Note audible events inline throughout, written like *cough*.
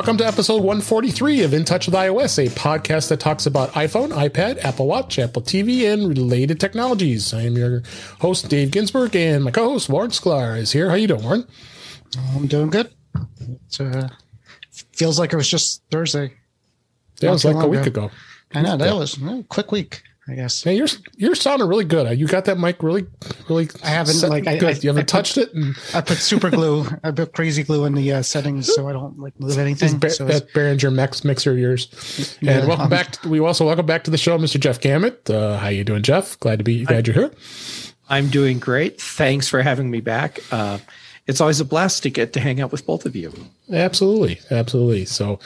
Welcome to episode 143 of In Touch with iOS, a podcast that talks about iPhone, iPad, Apple Watch, Apple TV, and related technologies. I am your host, Dave Ginsburg, and my co-host, Warren Sklar, is here. How you doing, Warren? I'm doing good. It uh, feels like it was just Thursday. That was like a week ago. I know that yeah. was a quick week. I guess. Hey, you're you're sounding really good. You got that mic really, really. I haven't like I, I, you haven't I touched put, it. And... I put super glue. *laughs* I put crazy glue in the uh, settings so I don't like move anything. Ba- so that Behringer Max mixer of yours. Yeah, and welcome um, back. To, we also welcome back to the show, Mr. Jeff Gamet. Uh, how you doing, Jeff? Glad to be glad you're here. I'm doing great. Thanks for having me back. Uh, it's always a blast to get to hang out with both of you. Absolutely, absolutely. So,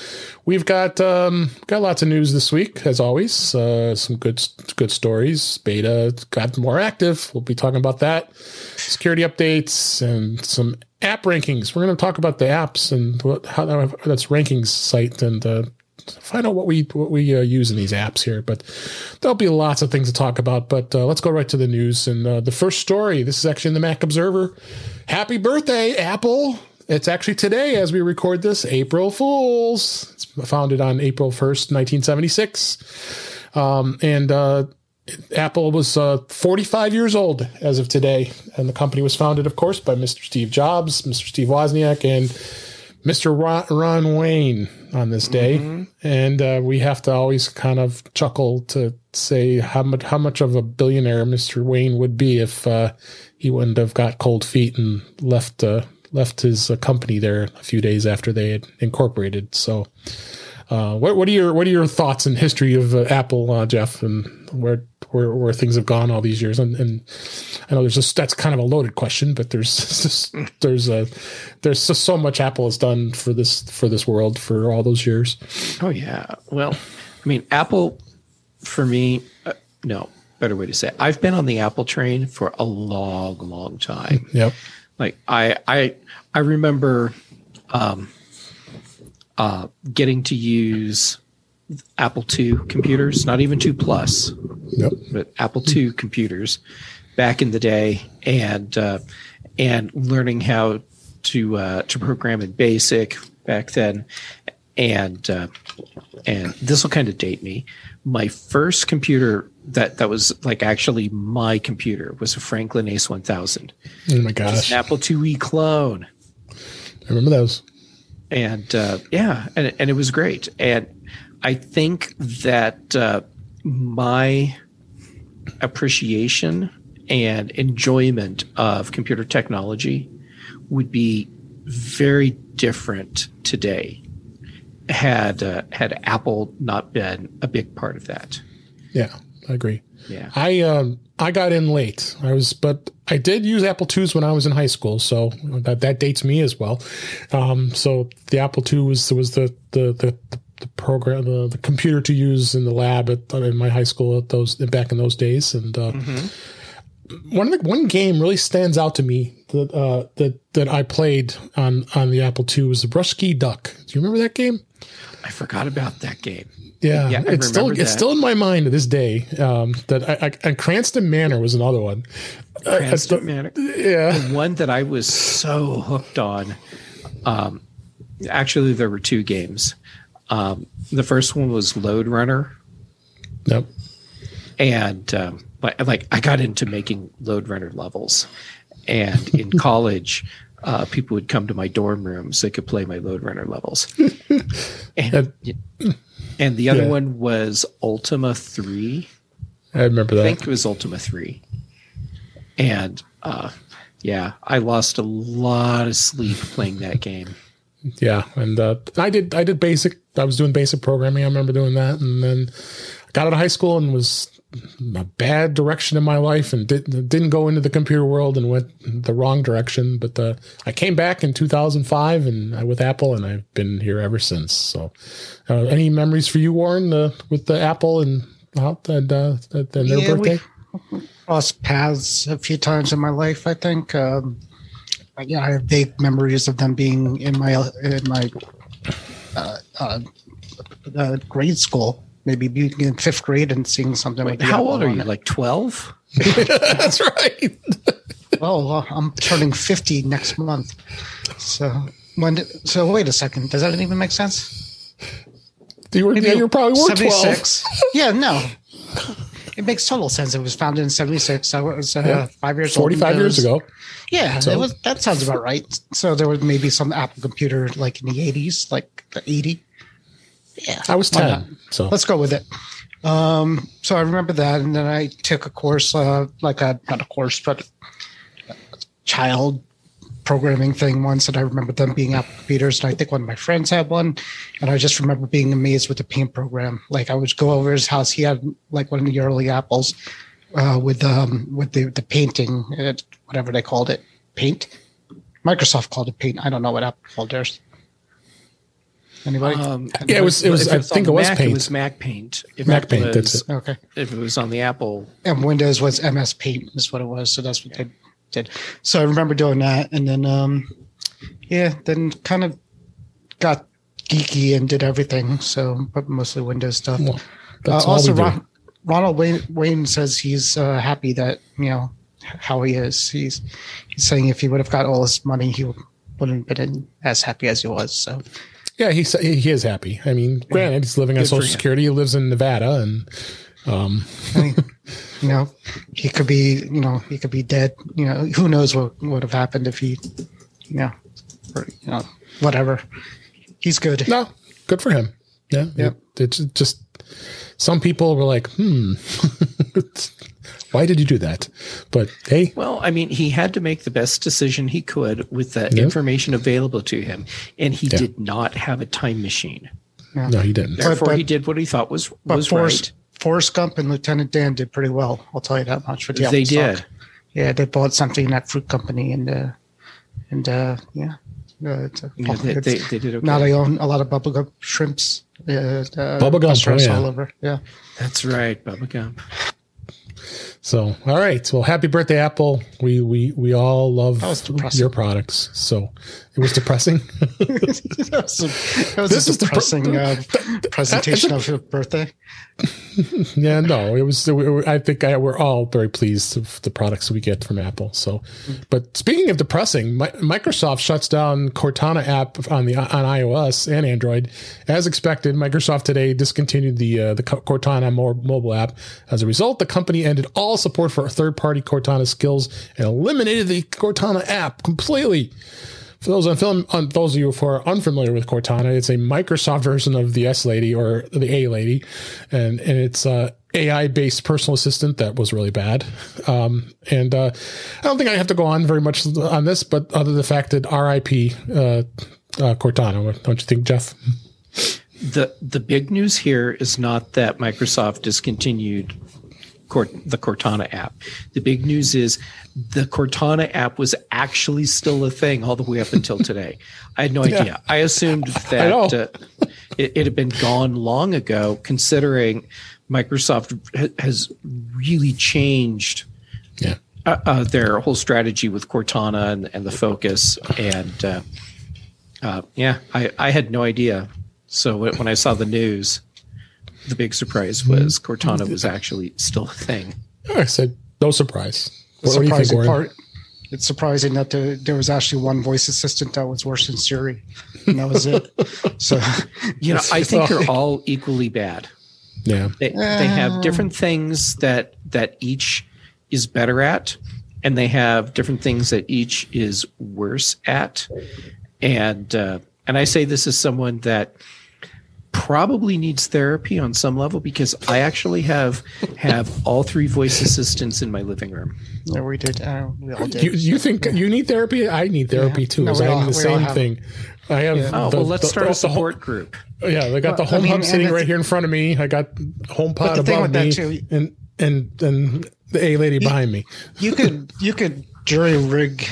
we've got um, got lots of news this week, as always. Uh, some good good stories. Beta got more active. We'll be talking about that. Security updates and some app rankings. We're going to talk about the apps and what, how that's rankings site and uh, find out what we what we uh, use in these apps here. But there'll be lots of things to talk about. But uh, let's go right to the news. And uh, the first story. This is actually in the Mac Observer. Happy birthday, Apple! It's actually today as we record this, April Fools. It's founded on April first, nineteen seventy six, um, and uh, Apple was uh, 45 years old as of today, and the company was founded, of course, by Mr. Steve Jobs, Mr. Steve Wozniak, and Mr. Ron, Ron Wayne on this day, mm-hmm. and uh, we have to always kind of chuckle to say how much how much of a billionaire Mr. Wayne would be if uh, he wouldn't have got cold feet and left uh, left his uh, company there a few days after they had incorporated. So, uh, what what are your what are your thoughts and history of uh, Apple, Jeff, and where where where things have gone all these years. And, and I know there's just that's kind of a loaded question, but there's *laughs* just, there's a there's just so much Apple has done for this for this world for all those years. Oh yeah, well, I mean, Apple for me, uh, no better way to say it. I've been on the Apple train for a long, long time. Yep. Like I I I remember um, uh, getting to use Apple II computers, not even two plus, yep. but Apple II computers back in the day, and uh, and learning how to uh, to program in BASIC back then, and uh, and this will kind of date me. My first computer that that was like actually my computer was a Franklin Ace 1000. Oh my gosh! An Apple IIe clone. I remember those. And uh, yeah, and and it was great. And I think that uh, my appreciation and enjoyment of computer technology would be very different today had uh, had Apple not been a big part of that. Yeah, I agree. Yeah, I um I got in late. I was, but I did use Apple IIs when I was in high school, so that that dates me as well. Um, so the Apple II was was the the the, the program, the, the computer to use in the lab at in my high school at those back in those days, and uh, mm-hmm. one the, one game really stands out to me that uh, that that I played on on the Apple II was the Russki Duck. Do you remember that game? I forgot about that game. Yeah, yeah it's still that. it's still in my mind to this day. Um, that I, I, and Cranston Manor was another one. Cranston uh, Manor, yeah, the one that I was so hooked on. Um, actually, there were two games. Um, the first one was Lode Runner. Yep. And um, like, like I got into making Lode Runner levels, and in *laughs* college, uh, people would come to my dorm room so they could play my Lode Runner levels. *laughs* and, and the other yeah. one was Ultima Three. I remember that. I think it was Ultima Three. And uh, yeah, I lost a lot of sleep playing that game. Yeah, and uh, I did I did basic. I was doing basic programming. I remember doing that, and then I got out of high school and was a bad direction in my life, and did, didn't go into the computer world and went the wrong direction. But uh, I came back in 2005 and uh, with Apple, and I've been here ever since. So, uh, any memories for you, Warren, uh, with the Apple and uh, and, uh, and their yeah, birthday? Crossed paths a few times in my life. I think. Um, yeah, I have vague memories of them being in my in my uh, uh, uh, grade school. Maybe being in fifth grade and seeing something Wait, like. How old are you? It. Like twelve? *laughs* That's right. well, uh, I'm turning fifty next month, so when did, so wait a second. Does that even make sense? You were, yeah, you probably were 12. yeah, no. It makes total sense. It was founded in 76. I was uh, Yeah. five years 45 old. years ago. Yeah, So- it was, that sounds about right. So there was maybe some Apple computer like in the 80s, like the 80. Yeah. I was 10. So Let's go with it. Um, so I remember that, and then I took a course, uh, like a not a course, but a child programming thing once, and I remember them being Apple computers, and I think one of my friends had one, and I just remember being amazed with the Paint program. Like I would go over his house, he had like one of the early Apples uh, with um with the the painting, uh, whatever they called it, Paint. Microsoft called it Paint. I don't know what Apple called theirs. Anybody? Um, Yeah, it was- it was- if I on think it was Mac, Paint. It was Mac Paint. If Mac it Paint, was- that's it. okay. If it was on the Apple, and Windows was MS Paint is what it was. So that's what they did. So I remember doing that, and then um, yeah, then kind of got geeky and did everything. So but mostly Windows stuff. well, Uh, that's all also, we do. Ron, Ronald Wayne, Wayne says he's uh, happy that you know how he is. He's he's saying if he would have got all his money, he wouldn't have been as happy as he was. So Yeah, he's, he is happy. I mean, granted, he's living on Good for Social him. Security. He lives in Nevada, and um, I mean, you know, he could be, you know, he could be dead. You know, who knows what would have happened if he, you know, or, you know, whatever. He's good. no, good for him. Yeah, Yep. it, it's just some people were like, "Hmm, *laughs* why did you do that?" But hey, well, I mean, he had to make the best decision he could with the Yeah. information available to him, and he Yeah. did not have a time machine. no, he didn't. Therefore, but- he did what he thought was But was Forrest, right. Forrest Gump and Lieutenant Dan did pretty well. I'll tell you that much. For the They Apple stock. did. Yeah, they bought something in that fruit company, and uh, and uh, yeah, uh, it's a, Yeah, they, they, they did okay. now they own a lot of bubblegum shrimps. Uh, uh, Bubblegum, restaurants oh, yeah. all over. Yeah. That's right, Bubba Gump. So, all right. Well, happy birthday, Apple. We we we all love That was depressing. your products. So it was depressing. *laughs* that was a, that was This a is the pr- depressing uh, presentation of *laughs* your birthday. *laughs* yeah, no, it was. I think I, we're all very pleased with the products we get from Apple. So, but speaking of depressing, Mi- Microsoft shuts down Cortana app on the on iOS and Android as expected. Microsoft today discontinued the uh, the Cortana mobile app. As a result, the company ended all support for third party Cortana skills and eliminated the Cortana app completely. For those those of you who are unfamiliar with Cortana, it's a Microsoft version of the S Lady or the A Lady, and and it's AI based personal assistant that was really bad. Um, and uh, I don't think I have to go on very much on this, but other than the fact that RIP uh, uh, Cortana, don't you think, Jeff? the The big news here is not that Microsoft discontinued the Cortana app. The big news is the Cortana app was actually still a thing all the way up until today. I had no idea. I assumed *laughs* that know. uh, it, it had been gone long ago, considering Microsoft ha- has really changed Yeah. uh, uh, their whole strategy with Cortana and, and the focus. And uh, uh, yeah, I, I had no idea. So when I saw the news, the big surprise was Cortana was actually still a thing. I said no surprise. The What do you think, part. It's surprising that there, there was actually one voice assistant that was worse than Siri, and that was it. *laughs* so You know, I *laughs* think they're all equally bad. Yeah, They, they have different things that that each is better at, and they have different things that each is worse at. And uh, and I say this as someone that probably needs therapy on some level because I actually have have all three voice assistants in my living room. yeah, we did. Uh, we all did. you you think you need therapy? I need therapy Yeah. too. No, 'cause we I'm all- the we same have- thing. I have. Oh the- well, let's the- start the- a the whole- support group. Yeah, they got the Well, I home mean, hub sitting right here in front of me. I got HomePod But the thing above with that me, too- and and and the A lady behind me. you could you could jury rig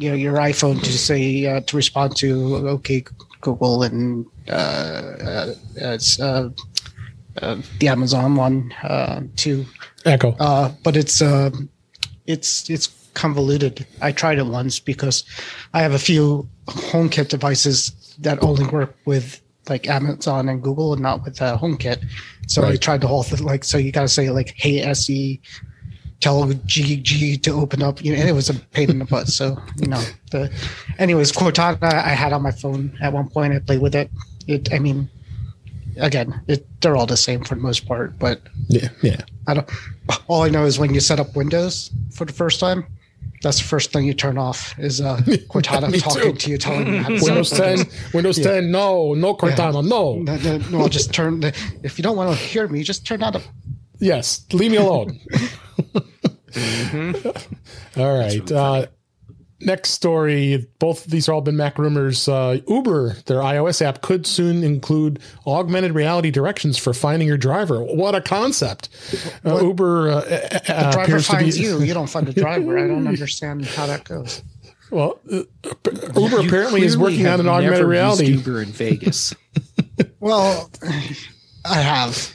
you know, your iPhone to say uh, to respond to OK Google and uh, uh, it's uh, uh, the Amazon one uh, too. Echo. uh, but it's uh, it's it's convoluted. I tried it once because I have a few HomeKit devices that only work with like Amazon and Google and not with uh, HomeKit. So I tried the whole thing. Like, so you got to say like, "Hey SE, tell GG to open up. You know, and it was a pain in the butt. So you know, the anyways, Cortana I had on my phone at one point. I played with it. It, I mean, again, it, they're all the same for the most part. But Yeah, yeah. I don't. All I know is when you set up Windows for the first time, that's the first thing you turn off is uh, *laughs* Cortana talking too. to you, telling you how to *laughs* Windows 10, Windows 10, no, no Cortana, no. No, no, no, I'll just turn. The, if you don't want to hear me, just turn out. A, Yes, leave me alone. *laughs* *laughs* All right. Uh, next story. Both of these are all been Mac rumors. Uh, Uber, their iOS app, could soon include augmented reality directions for finding your driver. What a concept! Uh, Uber uh, uh, driver appears to be. finds you. You don't find the driver. I don't *laughs* understand how that goes. Well, uh, Uber You apparently is working on an augmented never reality. used Uber in Vegas. *laughs* Well, I have,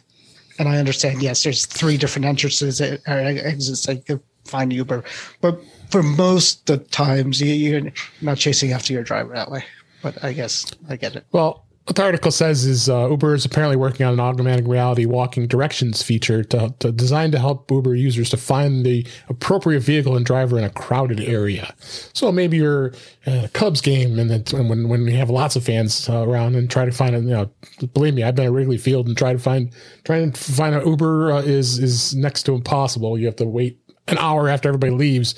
and I understand. Yes, there's three different entrances or exits that you find Uber, but for most the times you're not chasing after your driver that way. But I guess I get it. Well, what the article says is uh, Uber is apparently working on an augmented reality walking directions feature to, to designed to help Uber users to find the appropriate vehicle and driver in a crowded area. So maybe you're at a Cubs game and then when when we have lots of fans uh, around and try to find a you know believe me I've been at Wrigley Field and try to find trying to find an Uber uh, is is next to impossible. You have to wait an hour after everybody leaves.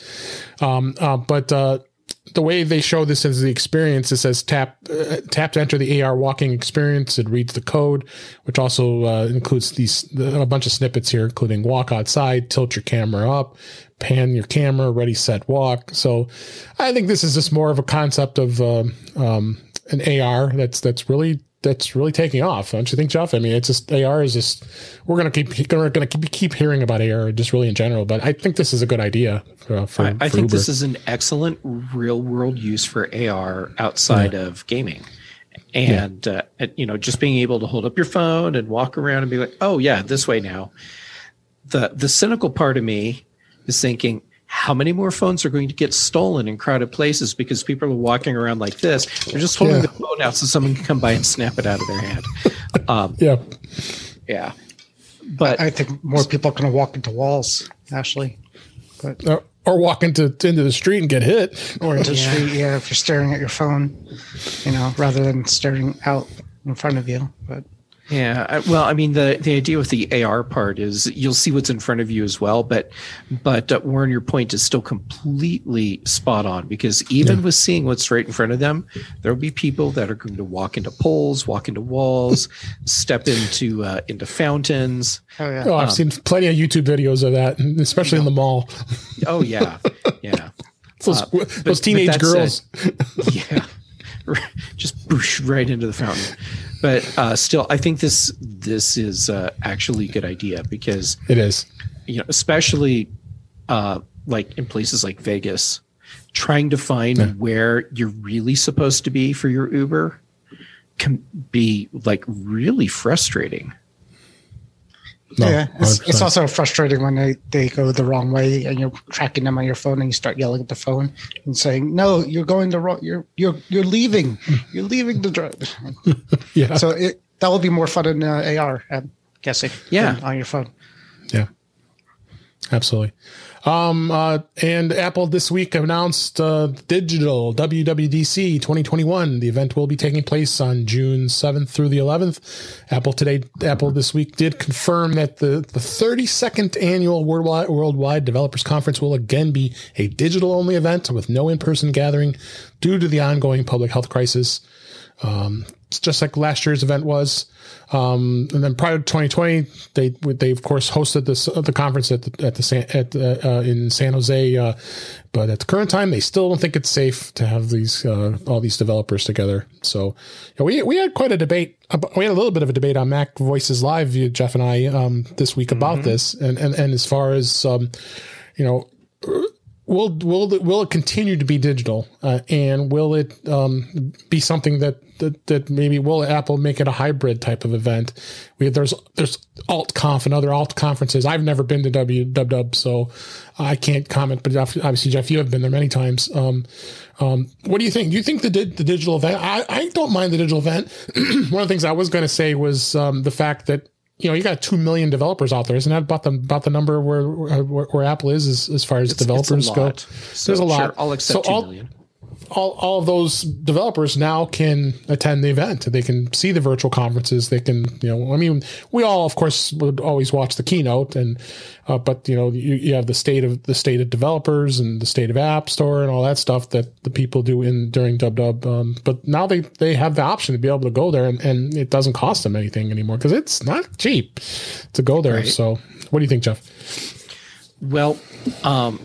Um, uh, but uh, the way they show this as the experience, it says tap uh, tap to enter the AR walking experience. It reads the code, which also uh, includes these a bunch of snippets here, including walk outside, tilt your camera up, pan your camera, ready, set, walk. So, I think this is just more of a concept of um, um, an AR that's that's really that's really taking off. Don't you think, Jeff? I mean, it's just AR is just we're gonna keep we're gonna keep keep hearing about AR just really in general. But I think this is a good idea for, for, I, I for think Uber. this is an excellent real world use for AR outside of gaming. And, uh, and, you know, just being able to hold up your phone and walk around and be like, oh, yeah, this way now. The, the cynical part of me is thinking, how many more phones are going to get stolen in crowded places because people are walking around like this? They're just holding Yeah. the phone out so someone can come by and snap it out of their hand. Um, yeah. yeah. But I think more people are going to walk into walls, Ashley, but or, or walk into into the street and get hit. or into the street. Yeah, if you're staring at your phone, you know, rather than staring out in front of you. But Yeah, I- well, I mean, the the idea with the AR part is you'll see what's in front of you as well, but but uh, Warren, your point is still completely spot on because even with seeing what's right in front of them, there will be people that are going to walk into poles, walk into walls, *laughs* step into uh, into fountains. oh yeah, Oh, I've seen plenty of YouTube videos of that, *laughs* especially in the mall. Oh yeah, yeah, *laughs* Those, Uh, those but teenage that girls. yeah, just boosh right into the fountain. But uh, still, I think this this is uh, actually a good idea because it is. you know, especially uh, like in places like Vegas, trying to find where you're really supposed to be for your Uber can be like really frustrating. No, yeah, it's, it's also frustrating when they, they go the wrong way and you're tracking them on your phone and you start yelling at the phone and saying, "No, you're going the wrong. You're you're you're leaving. You're leaving the drive." *laughs* yeah. so it that will be more fun in uh, AR. I'm guessing. Yeah. than on your phone. Yeah, absolutely. Um, uh, and Apple this week announced uh, digital WWDC 2021. The event will be taking place on June 7th through the 11th. Apple today, Apple this week did confirm that the, the 32nd annual worldwide, worldwide developers conference will again be a digital only event with no in-person gathering due to the ongoing public health crisis. Um, just like last year's event was. Um, and then prior to 2020, they they of course hosted this uh, the conference at the at the San, at the, uh, in San Jose. Uh, but at the current time, they still don't think it's safe to have these uh, all these developers together. So we we had quite a debate. About, we had a little bit of a debate on MacVoices Live, Jeff and I, um, this week about this, and and and as far as um, you know will will will it continue to be digital uh, and will it um, be something that, that that maybe will Apple make it a hybrid type of event? We there's there's AltConf and other alt conferences. I've never been to WWDub, so I can't comment. But obviously, Jeff, you have been there many times. Um, um, what do you think? Do you think the the digital event? I, I don't mind the digital event. *clears throat* One of the things I was going to say was um, the fact that you know, you got two million developers out there. Isn't that about the about the number where where, where Apple is as, as far as It's- developers it's a go? lot. So, There's a lot. Sure, I'll accept So two all- million. All, all of those developers now can attend the event. They can see the virtual conferences. They can, you know, I mean, we all, of course, would always watch the keynote, and uh, but you know, you, you have the state of the state of developers and the state of App Store and all that stuff that the people do in during Dub Dub. Um, but now they they have the option to be able to go there, and, and it doesn't cost them anything anymore because it's not cheap to go there. Right. So, what do you think, Jeff? Well, um,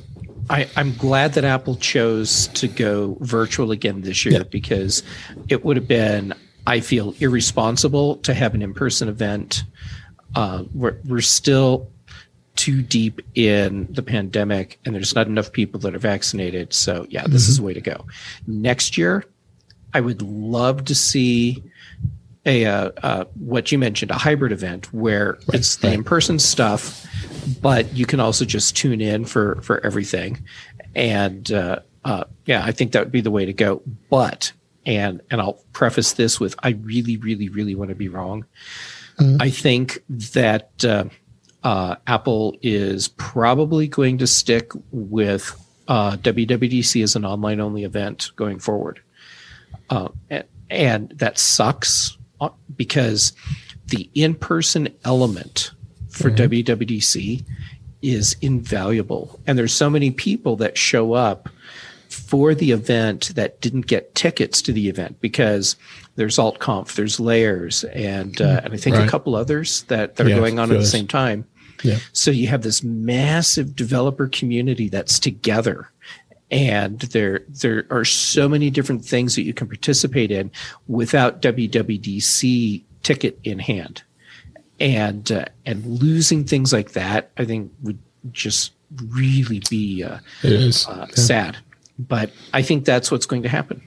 I, I'm glad that Apple chose to go virtual again this year Yeah. because it would have been, I feel, irresponsible to have an in person event. Uh, we're, we're still too deep in the pandemic and there's not enough people that are vaccinated. So, yeah, this is the way to go. Next year, I would love to see a uh, uh, what you mentioned a hybrid event where it's the right. in-person stuff but you can also just tune in for for everything. And uh, uh, yeah i think that would be the way to go. But and and i'll preface this with i really really really want to be wrong. I think that uh, uh, apple is probably going to stick with uh, wwdc as an online only event going forward. Uh, and, and that sucks uh, because the in-person element for WWDC is invaluable, and there's so many people that show up for the event that didn't get tickets to the event because there's AltConf, there's Layers, and uh, and I think Right. a couple others that, that are Yeah, going on at the same time. Yeah. So you have this massive developer community that's together. And there there are so many different things that you can participate in without WWDC ticket in hand. And uh, and losing things like that, I think would just really be uh, It is uh, Yeah. sad. But I think that's what's going to happen.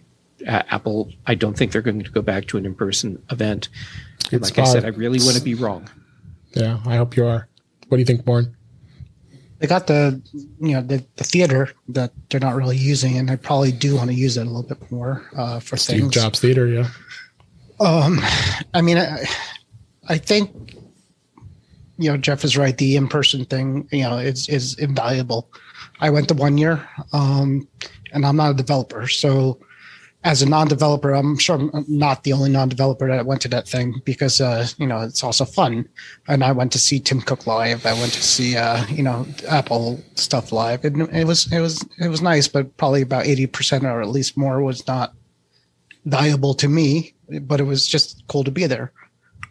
Uh, Apple, I don't think they're going to go back to an in-person event. And It's like I said. I really want to be wrong. Yeah, I hope you are. What do you think, Warren? They got the you know the, the theater that they're not really using, and I probably do want to use it a little bit more uh, for Steve things. Jobs Theater, yeah. Um, I mean, I, I think you know Jeff is right. The in-person thing, you know, is is invaluable. I went to one year, um, and I'm not a developer, so as a non-developer, I'm sure I'm not the only non-developer that went to that thing because uh, you know it's also fun. And I went to see Tim Cook live. I went to see uh, you know Apple stuff live, and it was it was it was nice, but probably about eighty percent or at least more was not valuable to me. But it was just cool to be there.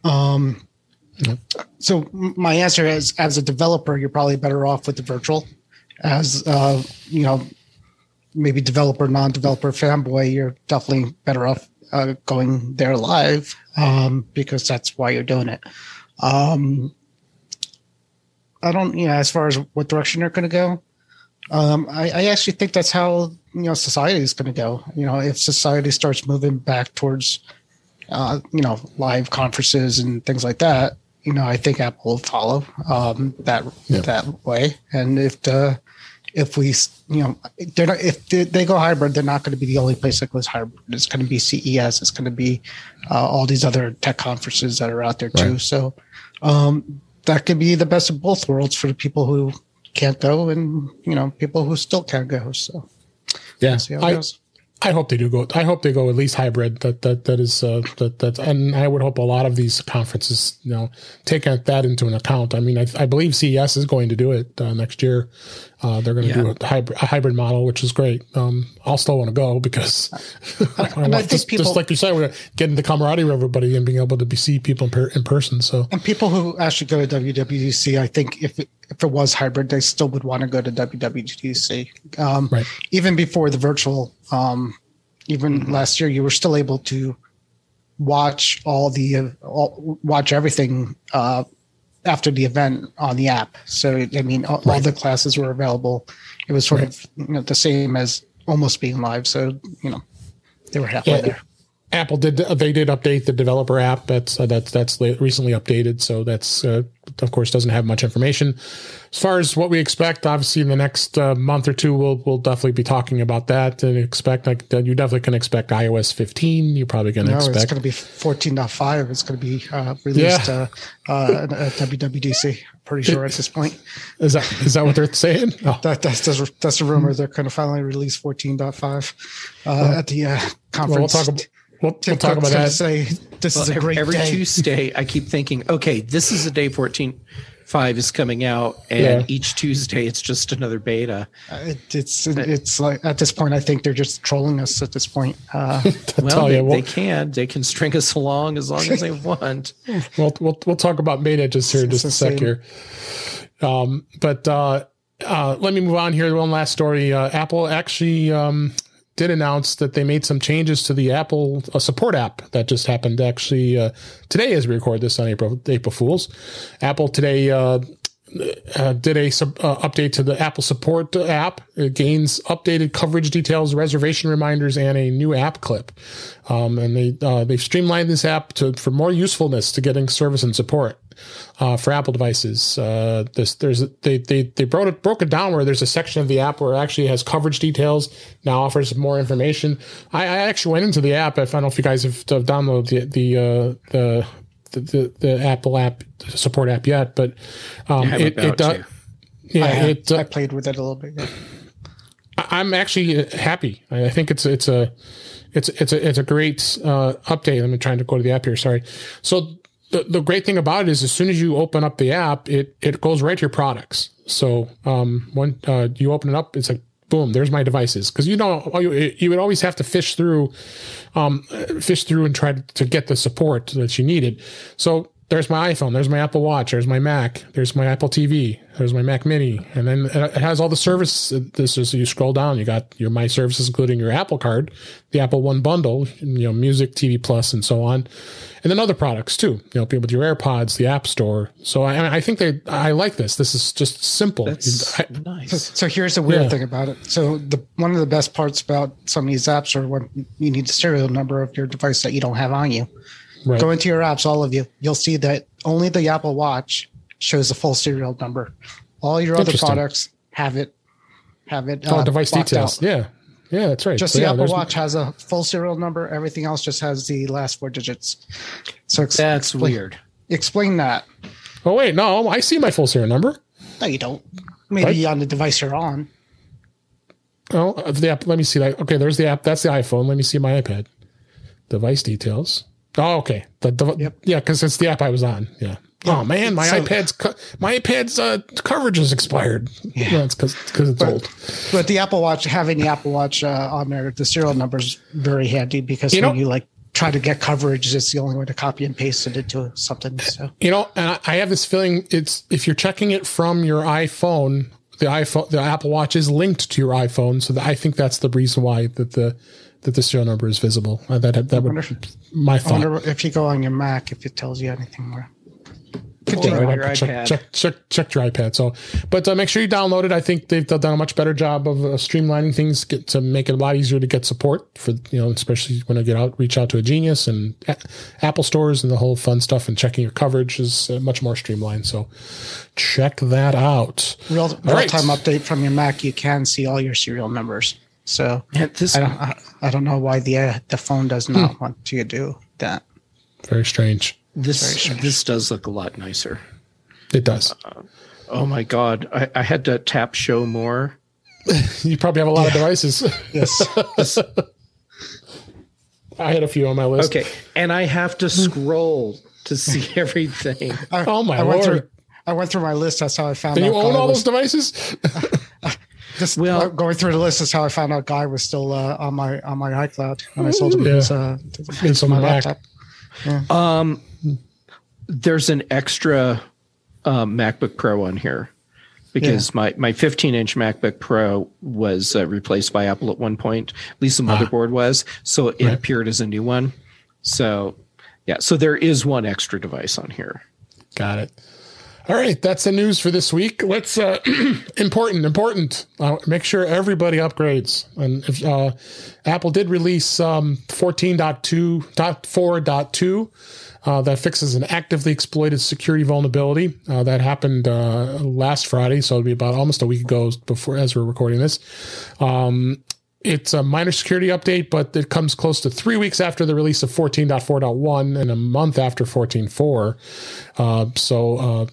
Um, so my answer is, as a developer, you're probably better off with the virtual. As uh, you know, maybe developer, non-developer, fanboy, you're definitely better off uh, going there live um, because that's why you're doing it. Um, I don't, you know, as far as what direction they're going to go, um, I, I actually think that's how you know society is going to go. You know, if society starts moving back towards, uh, you know, live conferences and things like that, you know, I think Apple will follow um, that Yeah. that way. And if the if we, you know, they're not, if they, they go hybrid, they're not going to be the only place that goes hybrid. It's going to be CES. It's going to be uh, all these other tech conferences that are out there too. Right. So um, that could be the best of both worlds for the people who can't go and you know people who still can't go. So Yeah, see how it I, goes. I hope they do go. I hope they go at least hybrid. That that that is uh, that that, and I would hope a lot of these conferences, you know, take that into an account. I mean, I, I believe CES is going to do it uh, next year. Uh, they're going to Yeah. do a hybrid, a hybrid model, which is great. Um, I'll still want to go because I *laughs* I want, just, people- just like you said, we're getting the camaraderie of everybody and being able to be, see people in, per, in person. So And people who actually go to WWDC, I think if it, if it was hybrid, they still would want to go to WWDC. Um, Right. Even before the virtual, um, even last year, you were still able to watch all the uh, all, watch everything uh, after the event on the app. So I mean, all, all Right. the classes were available. It was sort Right. of you know, the same as almost being live. So you know, they were halfway Yeah. there. Apple did they did update the developer app. That's uh, that's that's recently updated, so that's uh, of course, doesn't have much information. As far as what we expect, obviously, in the next uh, month or two, we'll we'll definitely be talking about that. And expect like you definitely can expect iOS 15. You're probably going to No, it's going to be 14.5. It's going to be uh, released Yeah. uh, uh, at WWDC. Pretty sure at this point. Is that is that what they're saying? Oh, *laughs* That, that's, that's, that's a rumor. They're going to finally release 14.5 uh, at the uh, well, we'll conference. talk about we'll, we'll talk about gonna that. Say this is a Every- great every day. Tuesday, I keep thinking, okay, this is the day 14.5 is coming out, and Yeah. each Tuesday it's just another beta. Uh, It, it's it's like at this point, I think they're just trolling us. At this point, uh, *laughs* Well, they, they can. They can string us along as long as they *laughs* want. we'll, we'll we'll talk about beta just here in just a sec here. Um, but uh, uh, let me move on here. One last story. Uh, Apple actually um, did announce that they made some changes to the Apple uh, support app that just happened actually uh, today as we record this on April April Fools. Apple today uh, did a sub, uh, update to the Apple Support app. It gains updated coverage details, reservation reminders, and a new app clip. Um, and they uh, they've streamlined this app to for more usefulness to getting service and support uh, for Apple devices. Uh, this there's they they they broke it broke it down where there's a section of the app where it actually has coverage details. Now offers more information. I, I actually went into the app. I don't know if you guys have, have downloaded the the uh, the the, the, the Apple app support app yet, but um, I'm it, it does. to. Yeah, I, had- it, uh, I played with it a little bit. yeah. I- I'm actually happy. I I think it's it's a it's it's a it's a great uh, update. I'm trying to go to the app here. Sorry. So the, the great thing about it is as soon as you open up the app, it it goes right to your products. So um, when uh, you open it up, it's like boom, there's my devices. Because you know you, would always have to fish through, um, fish through and try to get the support that you needed. So there's my iPhone, there's my Apple Watch, there's my Mac, there's my Apple TV, there's my Mac Mini, and then it has all the service. This is you scroll down, you got your my services, including your Apple Card, the Apple One bundle, you know, music, TV Plus, and so on, and then other products too. You know, people with your AirPods, the App Store. So I, I think they, I like this. This is just simple. That's I- nice. *laughs* So here's the weird Yeah. thing about it. So the one of the best parts about some of these apps are when you need the serial number of your device that you don't have on you. Right. Go into your apps, all of you. You'll see that only the Apple Watch shows the full serial number. All your other products have it. Have it. oh, uh, device details. out. Yeah, yeah, that's right. Just So, the yeah, Apple Watch has a full serial number. Everything else just has the last four digits. So ex- That's explain, weird. Explain that. Oh wait, no, I see my full serial number. No, you don't. Maybe on the device you're on. Oh, the app. Let me see that. Okay, there's the app. That's the iPhone. Let me see my iPad. Device details. Oh, okay. The, the Yep. yeah, because it's the app I was on. Yeah. Oh man, my So- iPad's co- my iPad's uh, coverage is expired. Yeah, it's because because it's old. But the Apple Watch, having the Apple Watch uh, on there, the serial number is very handy because You when know- you like try to get coverage, it's the only way to copy and paste it into something. So You know, and I, I have this feeling it's if you're checking it from your iPhone, the iPhone, the Apple Watch is linked to your iPhone, so that I think that's the reason why that the that the serial number is visible. Uh, that that would wonder- my I wonder if you go on your Mac if it tells you anything more. Pull Yeah, it right, on your check, iPad. check, check, check your iPad. So, but uh, make sure you download it. I think they've done a much better job of uh, streamlining things get, to make it a lot easier to get support for you know, especially when I get out, reach out to a Genius and a- Apple stores and the whole fun stuff. And checking your coverage is uh, much more streamlined. So, check that out. Real real right. time update from your Mac, you can see all your serial numbers. So And this I don't I, I don't know why the uh, the phone does not Hmm. want you to do that. Very strange. this this does look a lot nicer. It does. Oh my god, I, I had to tap show more. *laughs* You probably have a lot of devices. *laughs* Yes. I had a few on my list. Okay, and I have to scroll to see *laughs* everything. I, Oh, my I went lord. through I went through my list. That's how I found Do you own all was- those devices? Just Well- uh, going through the list is how I found out Guy was still uh, on my on my iCloud when I sold him Yeah. his, uh, on my Mac. laptop. Um, there's an extra um, MacBook Pro on here because my my 15 inch MacBook Pro was uh, replaced by Apple at one point. At least the motherboard was, so it Right. appeared as a new one. So yeah, so there is one extra device on here. Got it. All right, that's the news for this week. Let's uh *clears throat* important, important. Uh, make sure everybody upgrades. And if uh, Apple did release um 14.2.4.2 uh, that fixes an actively exploited security vulnerability uh, that happened uh, last Friday. So it'll be about almost a week ago before as we're recording this. Um, it's a minor security update, but it comes close to three weeks after the release of 14.4.1 and a month after 14.4. Uh, so uh,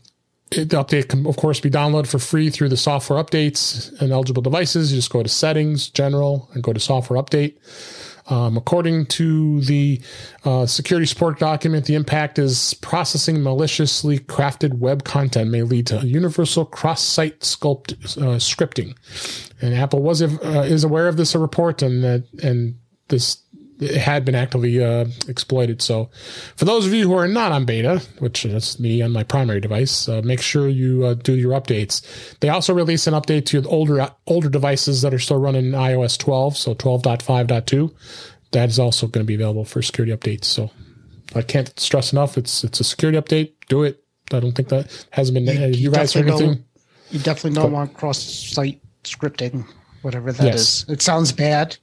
it, the update can, of course, be downloaded for free through the software updates and eligible devices. You just go to settings, general, and go to software update. Um, according to the uh, security support document, the impact is processing maliciously crafted web content may lead to universal cross-site sculpt uh, scripting. And Apple was uh, is aware of this report and that and this had been actively uh, exploited. So, for those of you who are not on beta, which is me on my primary device, uh, make sure you uh, do your updates. They also release an update to older older devices that are still running iOS 12, so 12.5.2. That is also going to be available for security updates. So, I can't stress enough. It's it's a security update. Do it. I don't think that hasn't been. You, you guys heard anything? You definitely don't want cross-site scripting, whatever that yes. is. It sounds bad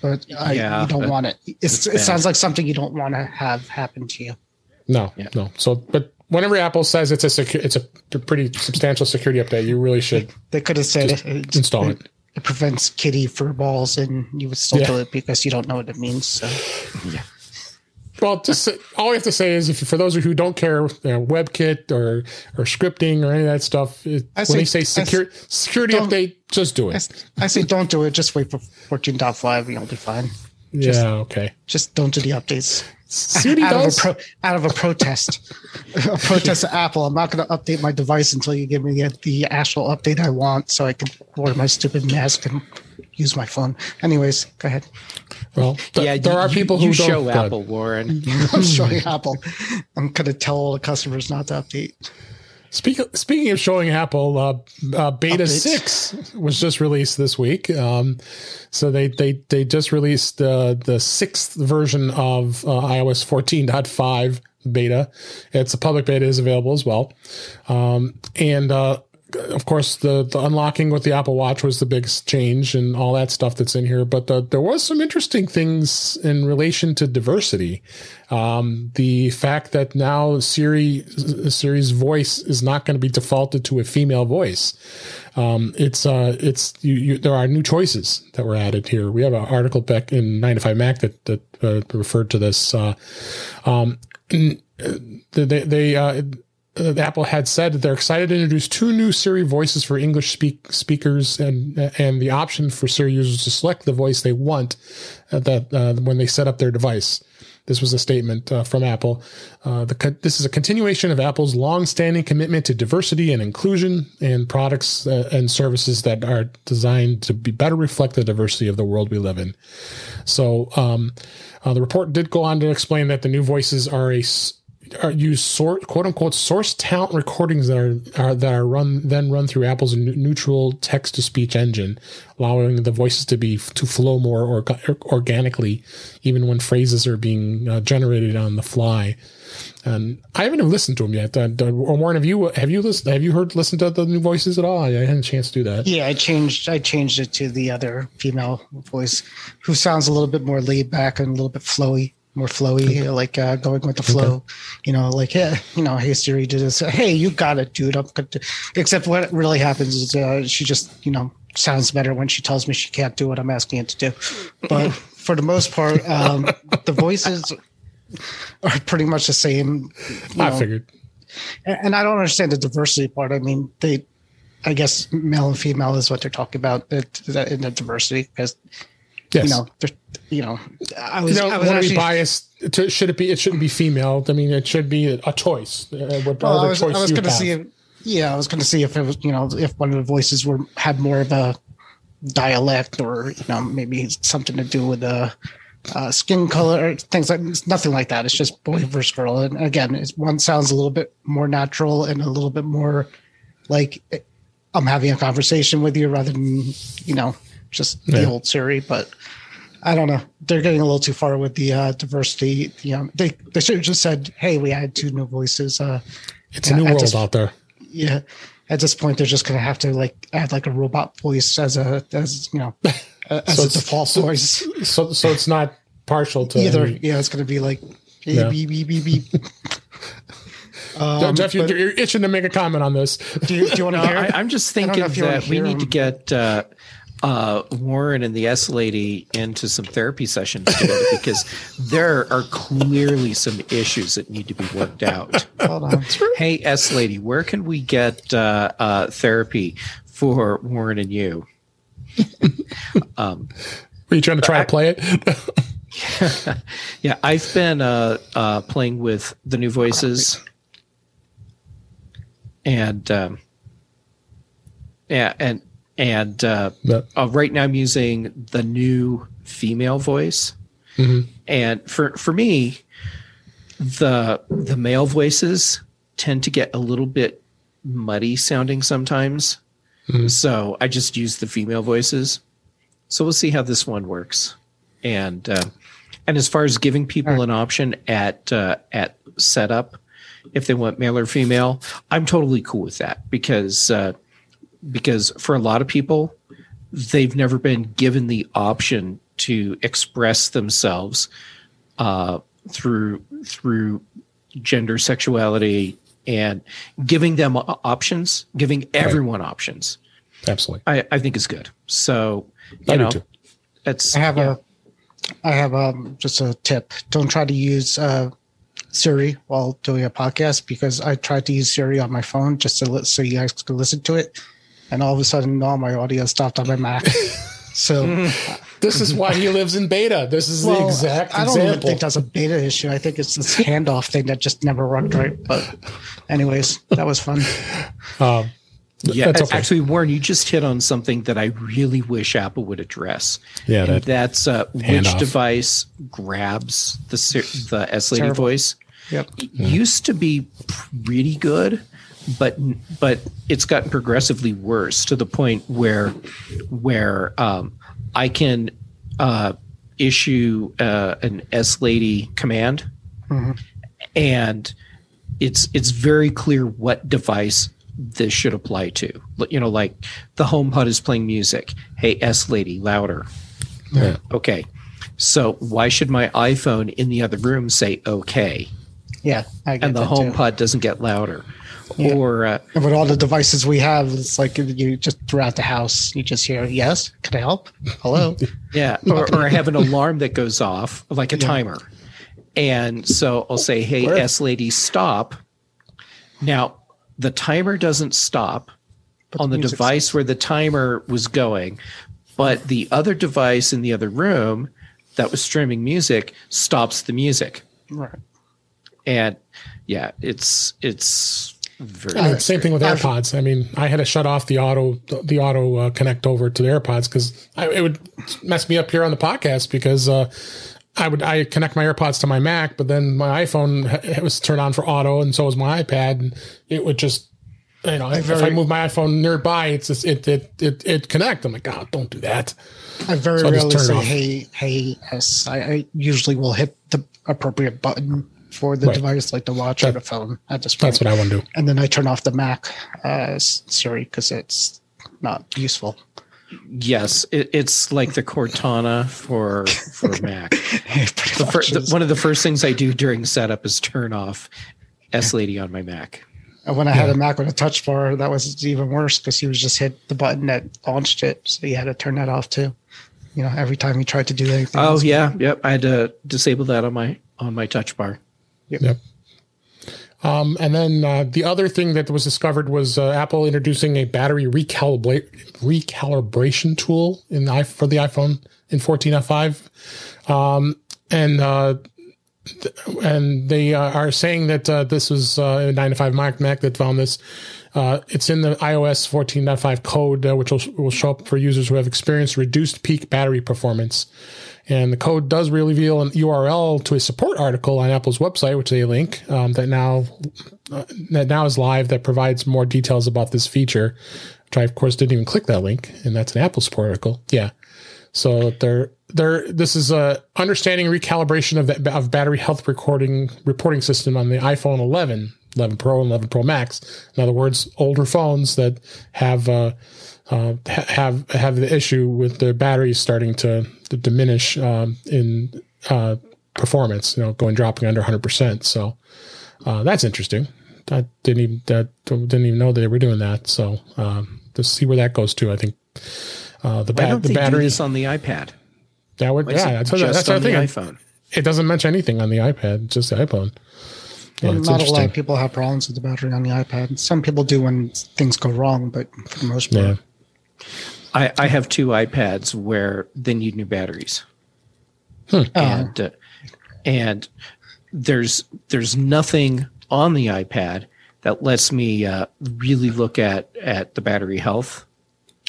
but uh, yeah, you don't want it. It's, it sounds like something you don't want to have happen to you. No, yeah. no. So, but whenever Apple says it's a secu- it's a pretty substantial security update, you really should. They could have said it, install it. It prevents kitty fur balls, and you would still yeah. do it because you don't know what it means. So, yeah. Well, just all we have to say is, if for those who don't care, you know, WebKit or or scripting or any of that stuff, it, when say, they say secure, security update, just do it. I, I, say don't do it. Just wait for 14.5. and You'll be fine. Just, yeah. Okay. Just don't do the updates. out, does. Of pro, out of a protest, *laughs* a protest to Apple. I'm not going to update my device until you give me the actual update I want, so I can wear my stupid mask and use my phone. Anyways, go ahead. Well, th- yeah, there you, are people who show Apple, Warren. *laughs* I'm showing Apple. I'm going to tell all the customers not to update. Speaking speaking of showing Apple, uh, uh, Beta Updates. six was just released this week. Um, so they they they just released uh, the sixth version of uh, iOS 14.5 beta. It's a public beta is available as well, um, and uh, of course, the, the unlocking with the Apple Watch was the big change and all that stuff that's in here. But the, there was some interesting things in relation to diversity. Um, the fact that now Siri Siri's voice is not going to be defaulted to a female voice. Um, it's uh, it's you, you, there are new choices that were added here. We have an article back in 9to5Mac that that uh, referred to this. Uh, um, uh, they they uh, uh, Apple had said that they're excited to introduce two new Siri voices for English speak, speakers and and the option for Siri users to select the voice they want that uh, when they set up their device. This was a statement uh, from Apple. Uh, the, this is a continuation of Apple's long-standing commitment to diversity and inclusion in products uh, and services that are designed to be better reflect the diversity of the world we live in. So um, the report did go on to explain that the new voices are a use sort quote unquote source talent recordings that are, are that are run then run through Apple's neural text to speech engine, allowing the voices to be to flow more or, organically, even when phrases are being uh, generated on the fly. And I haven't even listened to them yet. Uh, Warren, have you have you listened? Have you heard listened to the new voices at all? I, I had a chance to do that. Yeah, I changed I changed it to the other female voice, who sounds a little bit more laid back and a little bit flowy more flowy, like uh, going with the flow. You know, like yeah, you know, hey Siri, do this. Hey, you got it, dude. I'm good. Except what really happens is uh, she just you know sounds better when she tells me she can't do what I'm asking it to do. But for the most part, um, the voices are pretty much the same. I know. figured. And, and I don't understand the diversity part. I mean, they, I guess male and female is what they're talking about in the diversity because Yes. You know, you know, I was, you know, I was actually, biased. To, should it be? It shouldn't be female. I mean, it should be a, a choice. Uh, well, I was, I was going to see. If, yeah, I was going to see if it was, you know, if one of the voices were had more of a dialect or you know maybe something to do with the uh, skin color, things like it's nothing like that. It's just boy versus girl. And again, one sounds a little bit more natural and a little bit more like I'm having a conversation with you rather than you know just yeah. the old Siri. But I don't know. They're getting a little too far with the uh, diversity. You know, they they should have just said, "Hey, we had two new voices." Uh, it's a new world this, out there. Yeah. At this point, they're just going to have to like add like a robot voice as a as you know *laughs* as so a default so, voice. So so it's not partial to either. Yeah, it's going to be like Yeah. Beep, beep, beep, beep. *laughs* Uh, Um, Jeff, you're, you're itching to make a comment on this. do you, do you want to No, hear? I, I'm just thinking know if you wanna that we hear need to get uh, uh, Warren and the S lady into some therapy sessions together *laughs* because there are clearly some issues that need to be worked out. Hold on. Hey, S lady, where can we get uh, uh, therapy for Warren and you? *laughs* um, Are you trying to try to play it? *laughs* yeah, I've been uh, uh, playing with the new voices, and um, yeah, and and uh, No. uh, right now I'm using the new female voice, Mhm. and for for me, the the male voices tend to get a little bit muddy sounding sometimes. Mhm. So I just use the female voices. So we'll see how this one works. And uh, and as far as giving people an option at uh, at setup, if they want male or female, I'm totally cool with that because uh, because for a lot of people, they've never been given the option to express themselves uh, through through gender sexuality and giving them options, giving everyone options. Absolutely. I, I think is good. So you I know, too. it's I have yeah. a, I have um just a tip. Don't try to use uh, Siri while doing a podcast because I tried to use Siri on my phone just to li- so you guys could listen to it, and all of a sudden all my audio stopped on my Mac. *laughs* so This is why he lives in beta. This is the well, exact I don't even think that's a beta issue. I think it's this handoff thing that just never worked right. But anyways, that was fun. Um, Yeah, That's okay. actually, Warren, you just hit on something that I really wish Apple would address. Yeah, and that- that's uh, which handoff. device grabs the the S lady voice. Yep. It used to be pretty good, but but it's gotten progressively worse to the point where where um, I can uh, issue uh, an S lady command, and it's it's very clear what device this should apply to. You know, like the home HomePod is playing music. Hey, S lady, louder. Yeah. Okay. So why should my iPhone in the other room say okay, Yeah, and the that too. HomePod doesn't get louder? Yeah. Or uh, And with all the devices we have, it's like you just throughout the house, you just hear, "Yes, can I help? Hello." *laughs* Yeah, or, or I have an alarm that goes off, like a Yeah. timer. And so I'll say, hey, Where? S lady, stop. Now, the timer doesn't stop But on the music's- device where the timer was going, but the other device in the other room that was streaming music stops the music. Right. And yeah, it's it's very I mean, same thing with I've- AirPods. I mean, I had to shut off the auto the auto uh, connect over to the AirPods because it would mess me up here on the podcast because uh, I would I connect my AirPods to my Mac, but then my iPhone it was turned on for auto, and so was my iPad, and it would just you know if I move my iPhone nearby, it's just, it it it it connect. I'm like, God, don't do that. I very So rarely turn it say "Hey, hey." Yes, I, I usually will hit the appropriate button for the Right. device, like the watch or the phone. At this point, That's what I want to do. and then I turn off the Mac uh, Siri because it's not useful. yes, it, it's like the Cortana for for *laughs* Mac. The fir- the, one of the first things I do during setup is turn off S Lady on my Mac. And when I had a Mac with a touch bar, that was even worse because he was just hit the button that launched it, so you had to turn that off too. You know, every time he tried to do anything. Oh yeah, yep. I had to disable that on my on my touch bar. Yep. Um, and then uh, the other thing that was discovered was uh, Apple introducing a battery recalibra- recalibration tool in the, for the iPhone in 14F5. Um, and uh, and they uh, are saying that uh, this was uh, a 9to5Mac, Mac that found this. It's in the iOS 14.5 code, which will, will show up for users who have experienced reduced peak battery performance. And the code does reveal an URL to a support article on Apple's website, which they link um, that now uh, that now is live that provides more details about this feature. Which I of course didn't even click that link, and that's an Apple support article. Yeah, so they're they're this is a understanding recalibration of the, of battery health recording reporting system on the iPhone 11, 11 Pro, and 11 Pro Max. In other words, older phones that have uh, uh, have have the issue with their batteries starting to, to diminish um, in uh, performance. You know, going dropping under 100 percent. So uh, that's interesting. I didn't even that didn't even know they were doing that. So um, to see where that goes to, I think uh, the, ba- the batteries on the iPad? That would Why yeah that's, just that's on the the thing. iPhone. It doesn't mention anything on the iPad, just the iPhone. Yeah, Well, not a lot of people have problems with the battery on the iPad. Some people do when things go wrong, but for the most part, Yeah. I, I have two iPads where they need new batteries, Uh, and uh, and there's there's nothing on the iPad that lets me uh, really look at at the battery health.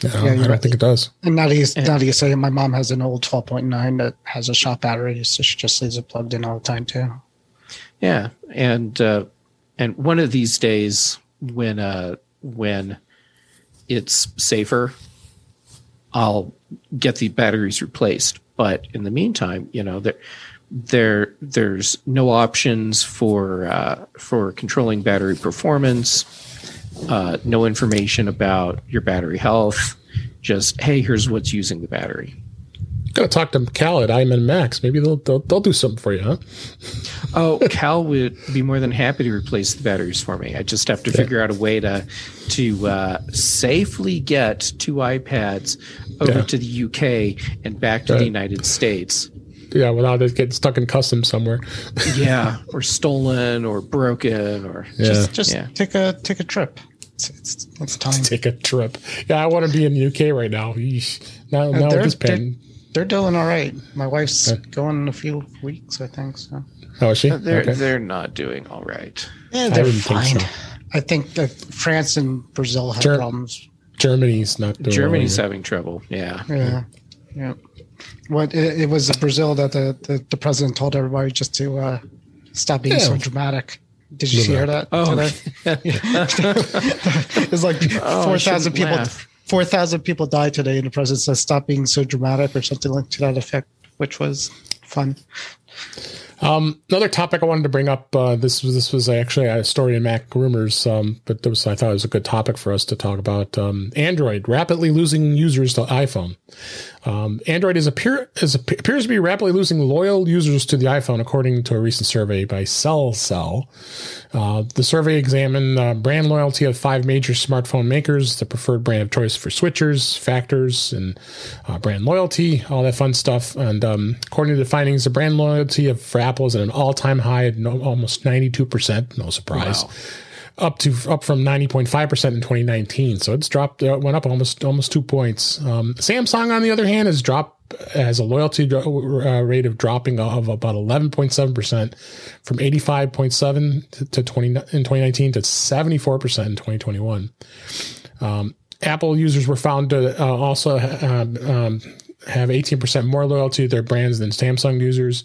No, Yeah, I don't right. think it does. and now that you now that you say it, my mom has an old 12.9 that has a shop battery, so she just leaves it plugged in all the time too. Yeah, and uh, and one of these days when uh, when it's safer, I'll get the batteries replaced. But in the meantime, you know there there there's no options for uh, for controlling battery performance. Uh, no information about your battery health. Just hey, here's what's using the battery. Gotta talk to Cal at Iman Max. Maybe they'll, they'll they'll do something for you, huh? *laughs* Oh, Cal would be more than happy to replace the batteries for me. I just have to figure out a way to to uh, safely get two iPads over Yeah. to the UK and back to Right. the United States. Yeah, without it getting stuck in customs somewhere. *laughs* Yeah, or stolen or broken or Yeah. Just just Yeah. take a take a trip. It's it's, it's time. *laughs* Take a trip. Yeah, I want to be in the UK right now. Yeesh. Now, now they're- they're- They're doing all right. My wife's going in a few weeks, I think. So Oh, is she? they're Okay. they're not doing all right. yeah, they're didn't think fine. so. I think that France and Brazil have Ger- problems. Germany's not doing Germany's well having trouble. Yeah. Yeah, yeah. What it, it was Brazil that the, the, the president told everybody just to uh, stop being so dramatic. Did you Little hear bit. that? Oh, *laughs* *laughs* it's like Oh, four thousand people. laugh. Four thousand people died today, and the president says stop being so dramatic or something like to that effect, which was fun. Um, another topic I wanted to bring up. Uh, this was this was actually a story in MacRumors, um, but was, I thought it was a good topic for us to talk about. Um, Android rapidly losing users to iPhone. Um, Android is appear is appears to be rapidly losing loyal users to the iPhone, according to a recent survey by SellCell. Uh, the survey examined uh, brand loyalty of five major smartphone makers, the preferred brand of choice for switchers, factors, and uh, brand loyalty, all that fun stuff. And um, according to the findings, the brand loyalty of for Apple is at an all-time high at no, almost 92%. No surprise. Wow. Up to up from 90.5% in 2019. So it's dropped, uh, went up almost almost two points. Um, Samsung, on the other hand, has dropped has a loyalty uh, rate of dropping of about 11.7% from 85.7 to, to 20 in 2019 to 74% in 2021. Um, Apple users were found to uh, also um, um, have 18% more loyalty to their brands than Samsung users,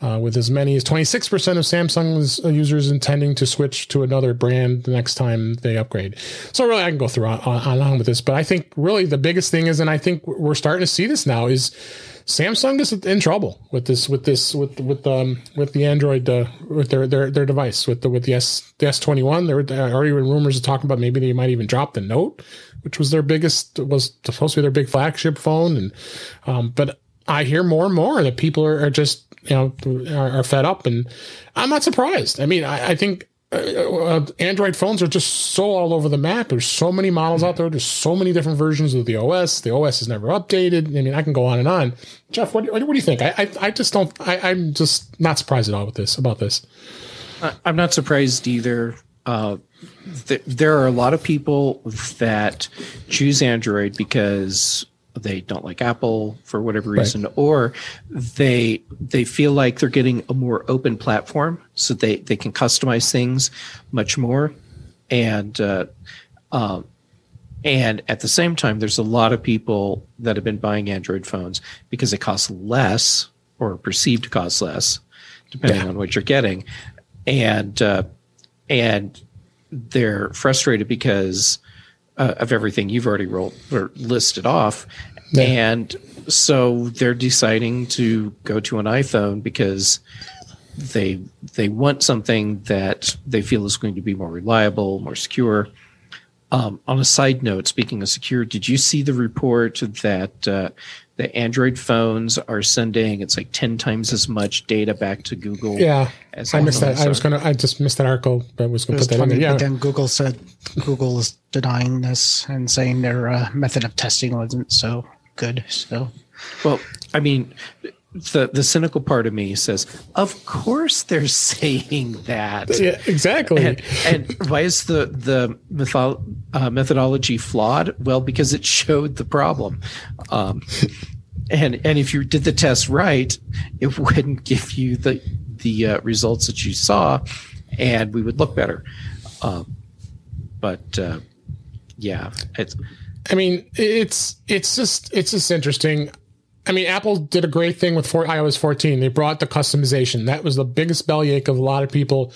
uh, with as many as 26% of Samsung's uh, users intending to switch to another brand the next time they upgrade. So really, I can go through on, on, on with this, but I think really the biggest thing is, and I think we're starting to see this now, is Samsung is in trouble with this, with this, with with um with the Android uh, with their their their device with the with the S the S twenty one. There are already rumors of talking about maybe they might even drop the Note, which was their biggest was supposed to be their big flagship phone, and um, but I hear more and more that people are, are just you know are, are fed up, and I'm not surprised. I mean, I, I think uh, uh, Android phones are just so all over the map. There's so many models out there. There's so many different versions of the OS. The OS is never updated. I mean, I can go on and on. Jeff, what, what do you think? I, I, I just don't. I, I'm just not surprised at all with this about this. I'm not surprised either. Uh, th- there are a lot of people that choose Android because they don't like Apple for whatever reason, or they they feel like they're getting a more open platform, so they they can customize things much more, and uh, um, and at the same time, there's a lot of people that have been buying Android phones because it costs less or perceived to cost less, depending Yeah. on what you're getting, and uh, and they're frustrated because uh, of everything you've already rolled or listed off, Yeah. and so they're deciding to go to an iPhone because they they want something that they feel is going to be more reliable, more secure. Um, on a side note, speaking of secure, did you see the report that uh, the Android phones are sending it's like ten times as much data back to Google. Yeah, as I missed that. iPhones I was gonna. I just missed that article, but I was gonna was put that in funny, there. but Yeah, then Google said Google is denying this and saying their uh, method of testing wasn't so good. So Well, I mean, the the cynical part of me says, of course they're *laughs* saying that. yeah, exactly. And, and why is the the metho- uh, methodology flawed? Well, because it showed the problem, um, and and if you did the test right, it wouldn't give you the the uh, results that you saw, and we would look better. Um, but uh, yeah, it's I mean, it's it's just it's just interesting. I mean, Apple did a great thing with four, iOS 14. They brought the customization. That was the biggest bellyache of a lot of people,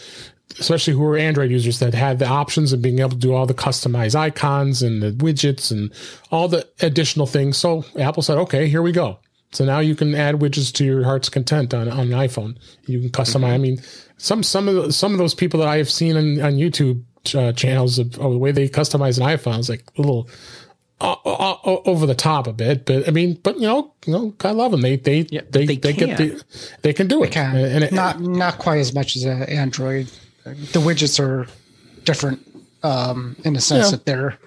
especially who were Android users that had the options of being able to do all the customized icons and the widgets and all the additional things. So Apple said, okay, here we go. So now you can add widgets to your heart's content on, on an iPhone. You can customize. I mean, some some of the, some of those people that I have seen on, on YouTube uh, channels of, of the way they customize an iPhone is like a little uh, uh, uh, over the top a bit, but I mean, but you know, you know, I love them. They they Yeah, they, they they, get can. the they can do it. can And it, not not quite as much as uh, Android. The widgets are different um, in the sense Yeah. that their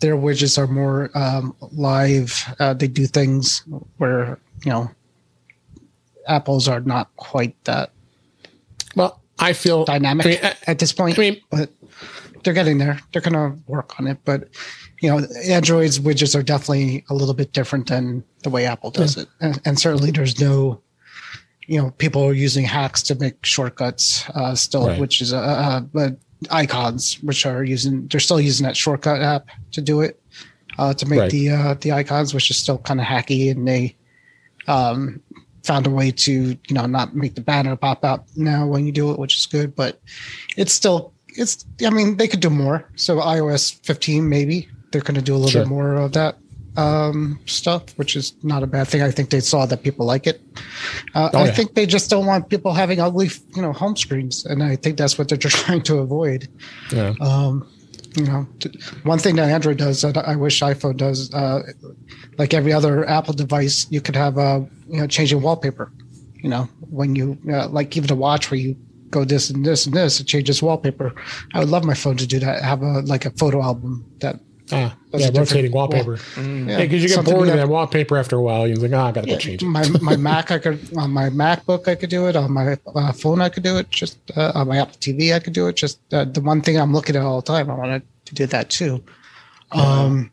their widgets are more um, live. Uh, they do things where you know Apple's are not quite that well, I feel dynamic I mean, I- at this point. I mean- but they're getting there. They're going to work on it. But you know, Android's widgets are definitely a little bit different than the way Apple does it, and, and certainly there's no. You know, people are using hacks to make shortcuts uh, still, Right. which is uh, uh, but icons, which are using they're still using that shortcut app to do it, uh, to make Right. the uh, the icons, which is still kind of hacky, and they um, found a way to you know not make the banner pop out now when you do it, which is good. But it's still it's I mean they could do more. So iOS 15 maybe they're going to do a little Sure. bit more of that um, stuff, which is not a bad thing. I think they saw that people like it. Uh, Oh, I yeah. think they just don't want people having ugly you know home screens, and I think that's what they're *laughs* just trying to avoid. yeah. Um, you know, one thing that Android does that I wish iPhone does, uh, like every other Apple device, you could have uh, you know changing wallpaper. You know, when you uh, like even a watch where you go this and this and this, it changes wallpaper. I would love my phone to do that. Have a like a photo album that. Ah, That's yeah, a different rotating wall- wallpaper. Mm. Yeah, because you get something bored of that- that wallpaper after a while. You're like, oh, I gotta go change it. My my Mac, I could on my MacBook, I could do it. On my uh, phone, I could do it. Just uh, on my Apple TV, I could do it. Just uh, the one thing I'm looking at all the time, I wanted to do that too. Um,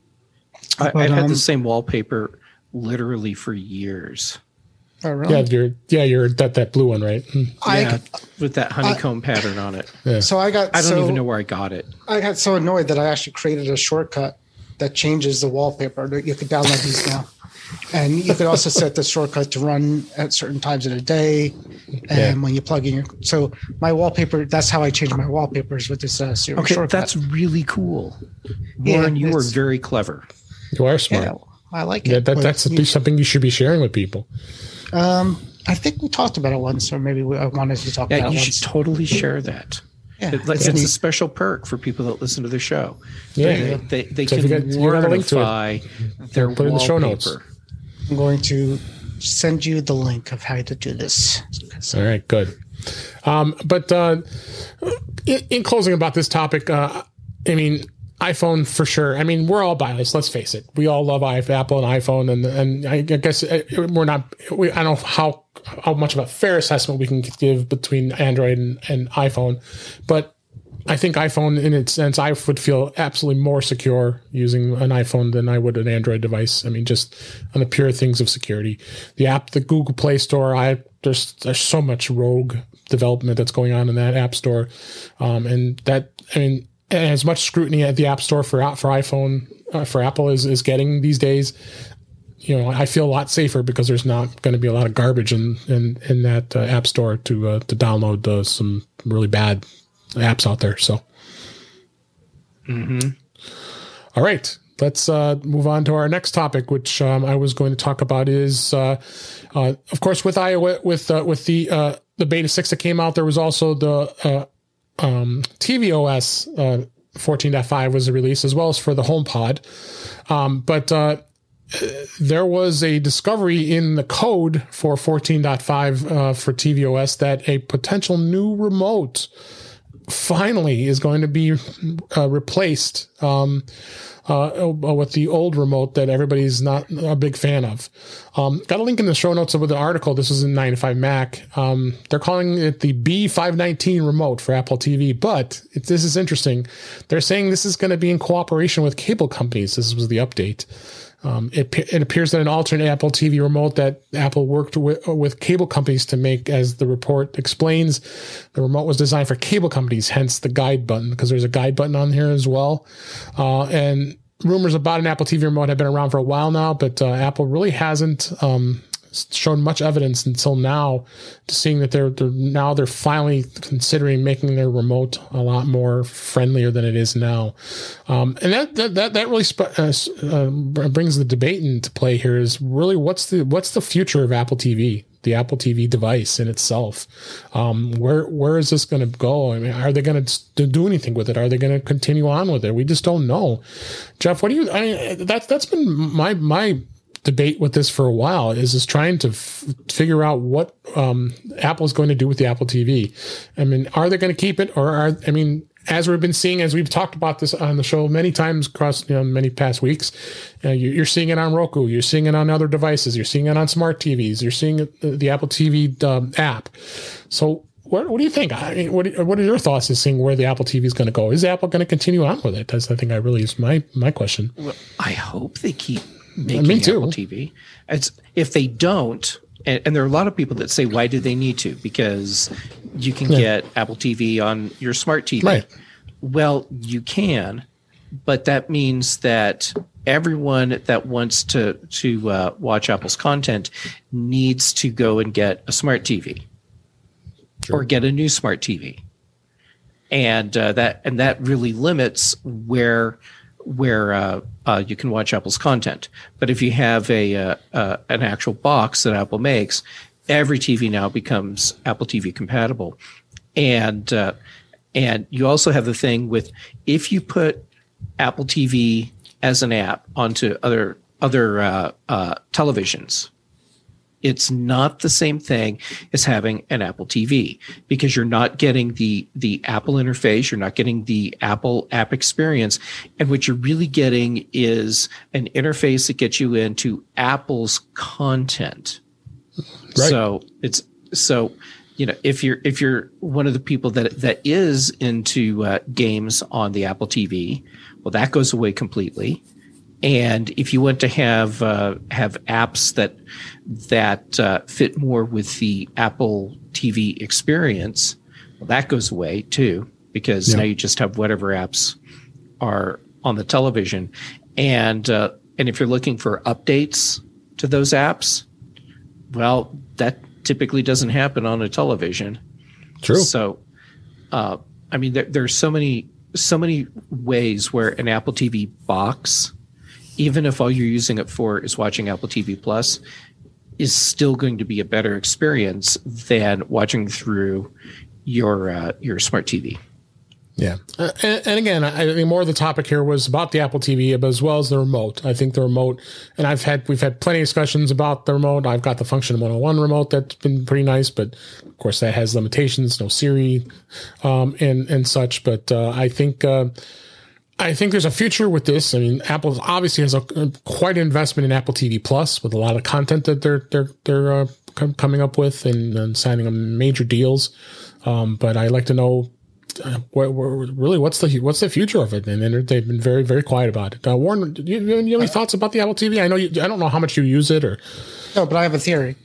I, But, I've had um, the same wallpaper literally for years. Oh, really? Yeah, you're yeah, you're that that blue one, right? I yeah, with that honeycomb pattern on it. Yeah. so I got I don't so, even know where I got it. I got so annoyed that I actually created a shortcut that changes the wallpaper. You can download these now. And you could also set the shortcut to run at certain times of the day. And Yeah. when you plug in your so my wallpaper, that's how I change my wallpapers with this uh, Siri Okay, shortcut. that's really cool. Yeah, Warren, you are very clever. You are smart. yeah, I like Yeah, it. that, that's you- something you should be sharing with people. Um, I think we talked about it once, or maybe we, I wanted to talk Yeah, about you it should once. totally share that. Yeah, It- it's, it's a special perk for people that listen to the show. Yeah. they, they, they So if can you got- you got a link to it. wordify their Put it in the show notes. I'm going to send you the link of how to do this. All right, good. Um, but uh, in, in closing about this topic, uh, I mean, iPhone for sure. I mean, we're all biased. Let's face it. We all love Apple and iPhone, and and I guess uh, we're not. We, I don't know how how much of a fair assessment we can give between Android and, and iPhone, but I think iPhone, in its sense, I would feel absolutely more secure using an iPhone than I would an Android device. I mean, just on the pure things of security. The app, the Google Play Store, I there's there's so much rogue development that's going on in that app store, um, and that I mean, as much scrutiny at the app store for for iPhone uh, for Apple is is getting these days. You know, I feel a lot safer because there's not going to be a lot of garbage in in, in that uh, app store to uh, to download uh, some really bad apps out there. So, All right, let's uh, move on to our next topic, which um, I was going to talk about. Is uh, uh, of course with iOS with uh, with the uh, the beta six that came out, there was also the uh, um, tvOS uh, 14.5 was a release as well as for the HomePod. Um, but uh, there was a discovery in the code for 14.5 uh, for tvOS that a potential new remote finally is going to be uh, replaced um, uh, with the old remote that everybody's not a big fan of. Um, got a link in the show notes with the article. This is in 9to5Mac. Um, they're calling it the B519 remote for Apple TV, but it, this is interesting. They're saying this is going to be in cooperation with cable companies. This was the update. Um, it, it, appears that an alternate Apple TV remote that Apple worked with, with, cable companies to make, as the report explains, the remote was designed for cable companies, hence the guide button, because there's a guide button on here as well. Uh, and rumors about an Apple TV remote have been around for a while now, but uh, Apple really hasn't um, shown much evidence until now to seeing that they're, they're, now they're finally considering making their remote a lot more friendlier than it is now um, and that that that, that really sp- uh, uh, brings the debate into play here is really what's the what's the future of apple tv the Apple TV device in itself. Um, where where is this going to go? I mean, are they going to do anything with it? Are they going to continue on with it? We just don't know. Jeff, what do you? I mean, that's that's been my my debate with this for a while is is trying to f- figure out what um, Apple is going to do with the Apple TV. I mean, are they going to keep it, or are I mean, as we've been seeing, as we've talked about this on the show many times across you know, many past weeks, uh, you're seeing it on Roku, you're seeing it on other devices, you're seeing it on smart TVs, you're seeing it, the Apple TV um, app. So, what, what do you think? I mean, what what are your thoughts in seeing where the Apple TV is going to go? Is Apple going to continue on with it? That's I think I really is my my question. Well, I hope they keep making Me too. Apple TV. It's if they don't, and, and, there are a lot of people that say, why do they need to? Because you can yeah. get Apple TV on your smart TV. Right. Well, you can, but that means that everyone that wants to to uh, watch Apple's content needs to go and get a smart TV sure. or get a new smart TV, and uh, that and that really limits where where uh, uh, you can watch Apple's content. But if you have a uh, uh, an actual box that Apple makes, every TV now becomes Apple TV compatible, and uh, and you also have the thing with if you put Apple TV as an app onto other other uh, televisions, it's not the same thing as having an Apple TV because you're not getting the the Apple interface, you're not getting the Apple app experience, and what you're really getting is an interface that gets you into Apple's content. Right. So it's so you know if you're if you're one of the people that that is into uh, games on the Apple TV, well that goes away completely. And if you want to have uh, have apps that that uh, fit more with the Apple TV experience, well, that goes away too because yeah. now you just have whatever apps are on the television, and uh, and if you're looking for updates to those apps, well, that typically doesn't happen on a television. True. So, uh, I mean, there, there's so many so many ways where an Apple TV box even if all you're using it for is watching Apple TV Plus, is still going to be a better experience than watching through your uh, your smart TV. Yeah, uh, and, and, again, I think more of the topic here was about the Apple TV, but as well as the remote. I think the remote, and I've had we've had plenty of discussions about the remote. I've got the Function 101 remote that's been pretty nice, but of course that has limitations, no Siri, um, and and such. But uh, I think. Uh, I think there's a future with this. I mean, Apple obviously has a, quite an investment in Apple TV Plus with a lot of content that they're they're they're uh, com- coming up with and, and signing major deals. Um, but I like to know uh, what, what, really what's the what's the future of it, and, and they've been very very quiet about it. Uh, Warren, do you, do you have any thoughts about the Apple TV? I know you, I don't know how much you use it or. No, but I have a theory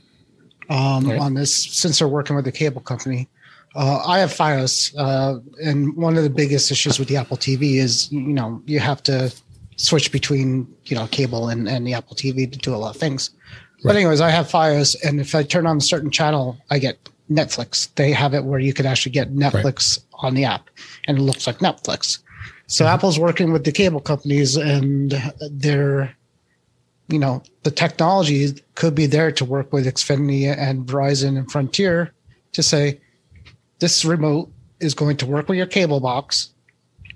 um, on this since they're working with the cable company. Uh, I have FiOS, uh, and one of the biggest issues with the Apple TV is, you know, you have to switch between, you know, cable and, and the Apple TV to do a lot of things. Right. But anyways, I have FiOS, and if I turn on a certain channel, I get Netflix. They have it where you can actually get Netflix right. on the app, and it looks like Netflix. So mm-hmm. Apple's working with the cable companies, and they're, you know, the technology could be there to work with Xfinity and Verizon and Frontier to say, this remote is going to work with your cable box.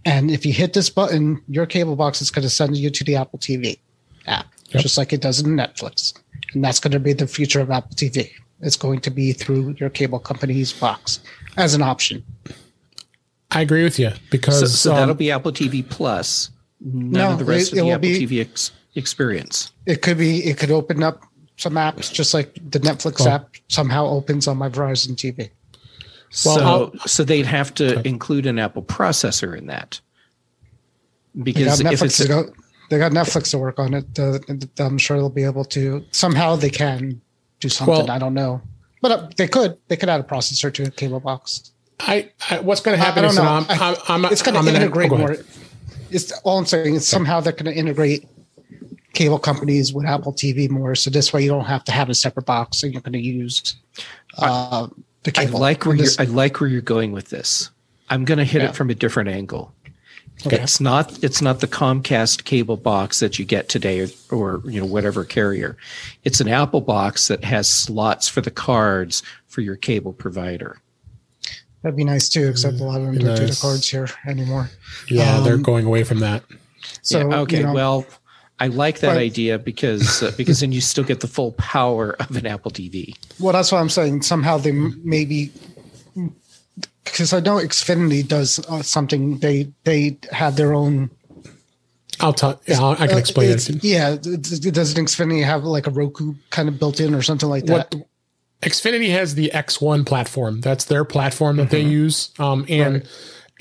And if you hit this button, your cable box is going to send you to the Apple TV app. Yep. just like it does in Netflix. And that's going to be the future of Apple TV. It's going to be through your cable company's box as an option. I agree with you because So, so um, that'll be Apple TV Plus. None No, of the rest it- it of the Apple be- TV ex- experience. It could be, it could open up some apps just like the Netflix Cool. app somehow opens on my Verizon TV. Well, so, I'll- so they'd have to Okay. include an Apple processor in that. because They got Because if Netflix it's to go, they got Netflix to work on it. Uh, I'm sure they'll be able to somehow they can do something. Well- I don't know, but uh, they could. They could add a processor to a cable box. I, I what's going to I- I happen don't is know. I'm, I- I'm, I'm, it's going I'm to gonna- integrate oh, go more. It's all I'm saying. It's somehow they're going to integrate cable companies with Apple TV more, so this way you don't have to have a separate box, and you're going to use uh, the I cable. like where And you're, I like where you're going with this. I'm going to hit Yeah. it from a different angle. Okay. It's not it's not the Comcast cable box that you get today or, or you know whatever carrier. It's an Apple box that has slots for the cards for your cable provider. That'd be nice too, except a lot of them don't do the cards here anymore. Yeah, they're Um, going away from that. So yeah, okay, you know, well, I like that But- idea because uh, because then you still get the full power of an Apple TV. Well, that's what I'm saying. Somehow they m- maybe because I know Xfinity does uh, something. They they have their own. I'll tell. Yeah, I'll- can uh, explain it's- it. Yeah, d- d- doesn't Xfinity have like a Roku kind of built in or something like that? What Xfinity has the X1 platform. That's their platform that they use. Um, and Right.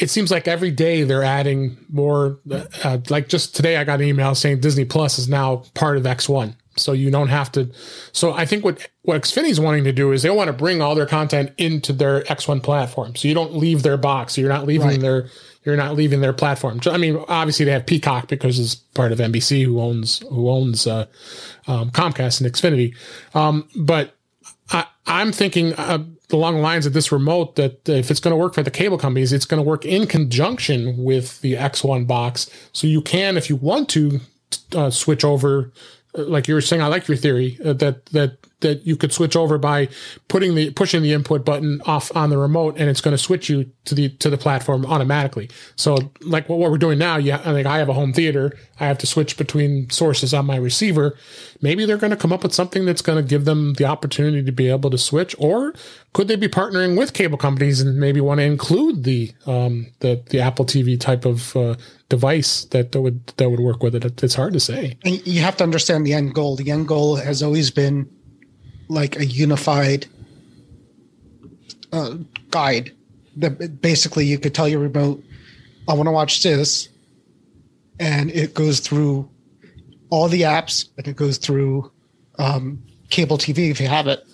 It seems like every day they're adding more. Uh, like just today, I got an email saying Disney Plus is now part of X1. So you don't have to. So I think what what Xfinity's wanting to do is they want to bring all their content into their X1 platform. So you don't leave their box. So you're not leaving Right. their you're not leaving their platform. I mean, obviously they have Peacock because it's part of NBC who owns who owns uh, um, Comcast and Xfinity. Um, but I, I'm thinking uh, along the lines of this remote that if it's going to work for the cable companies, it's going to work in conjunction with the X1 box. So you can, if you want to, uh, switch over. uh, Like you were saying, I like your theory uh, that that that you could switch over by putting the pushing the input button off on the remote, and it's going to switch you to the to the platform automatically. So, like what, what we're doing now, yeah, I think I have a home theater. I have to switch between sources on my receiver. Maybe they're going to come up with something that's going to give them the opportunity to be able to switch, or could they be partnering with cable companies and maybe want to include the um, the the Apple TV type of uh, device that, that would that would work with it? It's hard to say. And you have to understand the end goal. The end goal has always been like a unified uh, guide. That basically you could tell your remote, "I want to watch this," and it goes through all the apps, and it goes through um, cable TV if you have it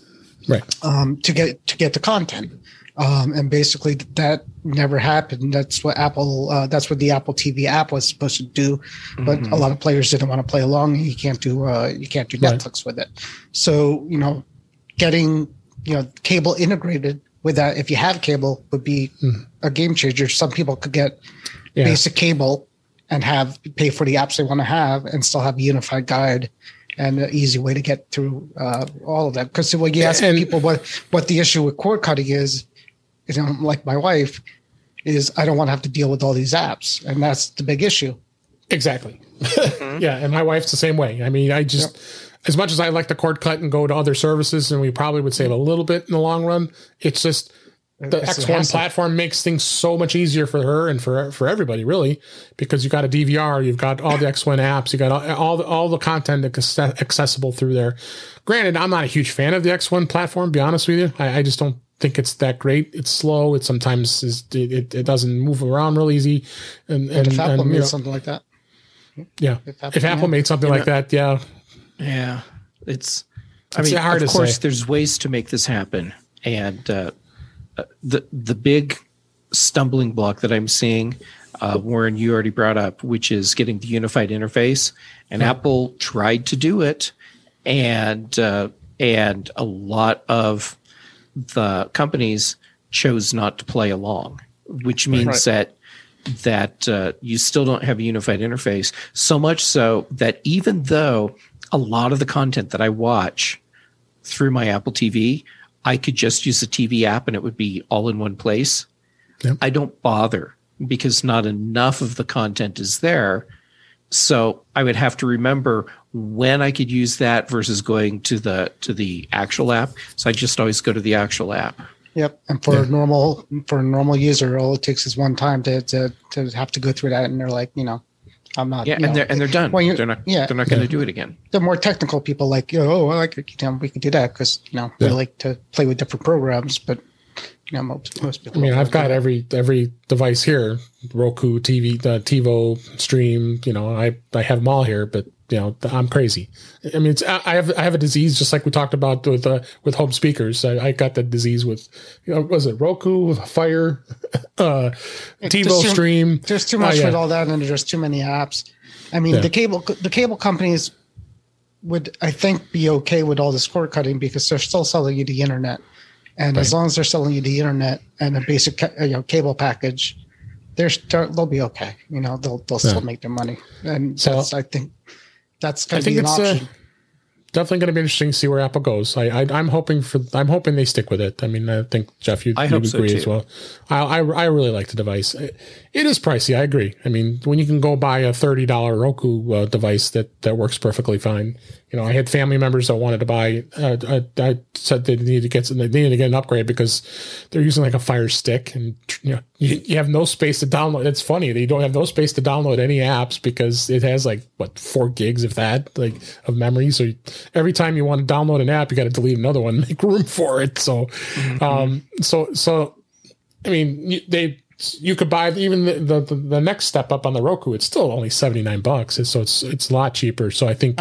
Right. um, to get to get the content. Um, and basically, that never happened. That's what Apple. Uh, that's what the Apple TV app was supposed to do, but a lot of players didn't want to play along. You can't do. Uh, you can't do Right. Netflix with it. So you know, getting you know cable integrated with that, if you have cable, would be a game changer. Some people could get Yeah. basic cable and have pay for the apps they want to have, and still have a unified guide and an easy way to get through uh, all of that. Because when you ask And- people what what the issue with cord cutting is, you know, like my wife, is I don't want to have to deal with all these apps, and that's the big issue. Exactly. Mm-hmm. *laughs* yeah, and my wife's the same way. I mean, I just as much as I like the cord cut and go to other services, and we probably would save a little bit in the long run. It's just the It's a X1 hassle. platform makes things so much easier for her and for for everybody, really, because you got a DVR, you've got all the *laughs* X1 apps, you got all, all the all the content that's accessible through there. Granted, I'm not a huge fan of the X1 platform. Be honest with you, I, I just don't think it's that great. It's slow. It sometimes is it, it, it doesn't move around real easy, and and, If Apple and, you know, something like that, yeah. If If Apple- Apple, yeah. made something like that, yeah. Yeah, it's. I It's mean, hard of course, say. there's ways to make this happen, and uh, uh, the the big stumbling block that I'm seeing, uh, Warren, you already brought up, which is getting the unified interface, and Apple tried to do it, and uh, and a lot of the companies chose not to play along, which means Right. that that uh, you still don't have a unified interface. So much so that even though a lot of the content that I watch through my Apple TV, I could just use the TV app and it would be all in one place. Yep. I don't bother because not enough of the content is there so I would have to remember when I could use that versus going to the to the actual app. So I just always go to the actual app. Yep. And for Yeah. a normal for a normal user, all it takes is one time to to, to have to go through that, and they're like, you know, I'm not. Yeah, and know, they're and they're done. Well, you- they're not. yeah. they're not going to Yeah. do it again. the more technical people like, oh, I like it. You know, we can do that because you know Yeah. we like to play with different programs, but know most most people. I mean, I've got every every device here: Roku, TV, uh, TiVo, Stream. You know, I I have them all here, but you know, I'm crazy. I mean, it's I have I have a disease just like we talked about with uh, with home speakers. I, I got the disease with, you know, was it Roku, Fire, *laughs* uh, TiVo, too- Stream. There's too much yeah. with all that, and there's too many apps. I mean, Yeah. the cable the cable companies would, I think, be okay with all this cord cutting because they're still selling you the internet, and as long as they're selling you the internet and a basic ca- you know cable package, they're still, they'll be okay. You know, they'll they'll still Yeah. make their money, and So- that's I think that's I going to think be an it's uh, definitely going to be interesting to see where Apple goes. I, I I'm hoping for I'm hoping they stick with it. I mean, I think Jeff, you I you hope so, agree as well. I, I I really like the device. It, it is pricey. I agree. I mean, when you can go buy a thirty dollar Roku uh, device that that works perfectly fine. You know, I had family members that wanted to buy. Uh, I, I said they needed to get some, they needed to get an upgrade because they're using like a Fire Stick, and you know, you, you have no space to download. It's funny that you don't have no space to download any apps because it has like what four gigs of that like of memory. So every time you want to download an app, you got to delete another one, make room for it. So, um, so so I mean, they you could buy even the, the the next step up on the Roku. It's still only seventy nine bucks, so it's it's a lot cheaper. So I think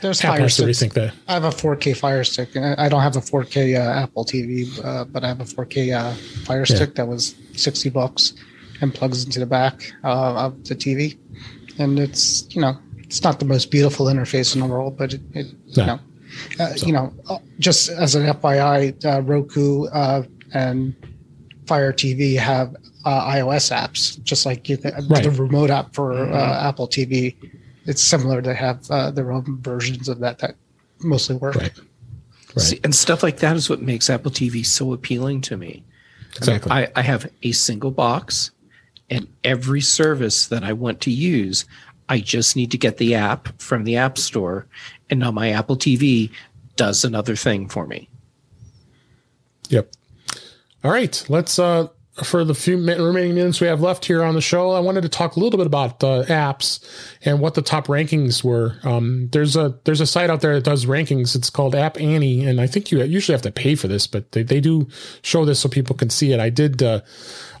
There's Apple Fire has to rethink that. I have a 4K Fire Stick. and I don't have a 4K uh, Apple TV, uh, but I have a 4K uh, Fire Yeah. Stick that was 60 bucks and plugs into the back uh, of the TV. And it's you know it's not the most beautiful interface in the world, but it, it No. you know uh, you know uh, just as an FYI, uh, Roku uh, and Fire TV have uh, iOS apps, just like you can, Right. the remote app for uh, Apple TV. It's similar. They have uh, their own versions of that that mostly work. Right. Right. See, and stuff like that is what makes Apple TV so appealing to me. Exactly. I, I have a single box, and every service that I want to use, I just need to get the app from the App Store, and now my Apple TV does another thing for me. Yep. All right. Let's uh for the few remaining minutes we have left here on the show, I wanted to talk a little bit about the apps and what the top rankings were. Um, there's a there's a site out there that does rankings. It's called App Annie, and I think you usually have to pay for this, but they, they do show this so people can see it. I did uh,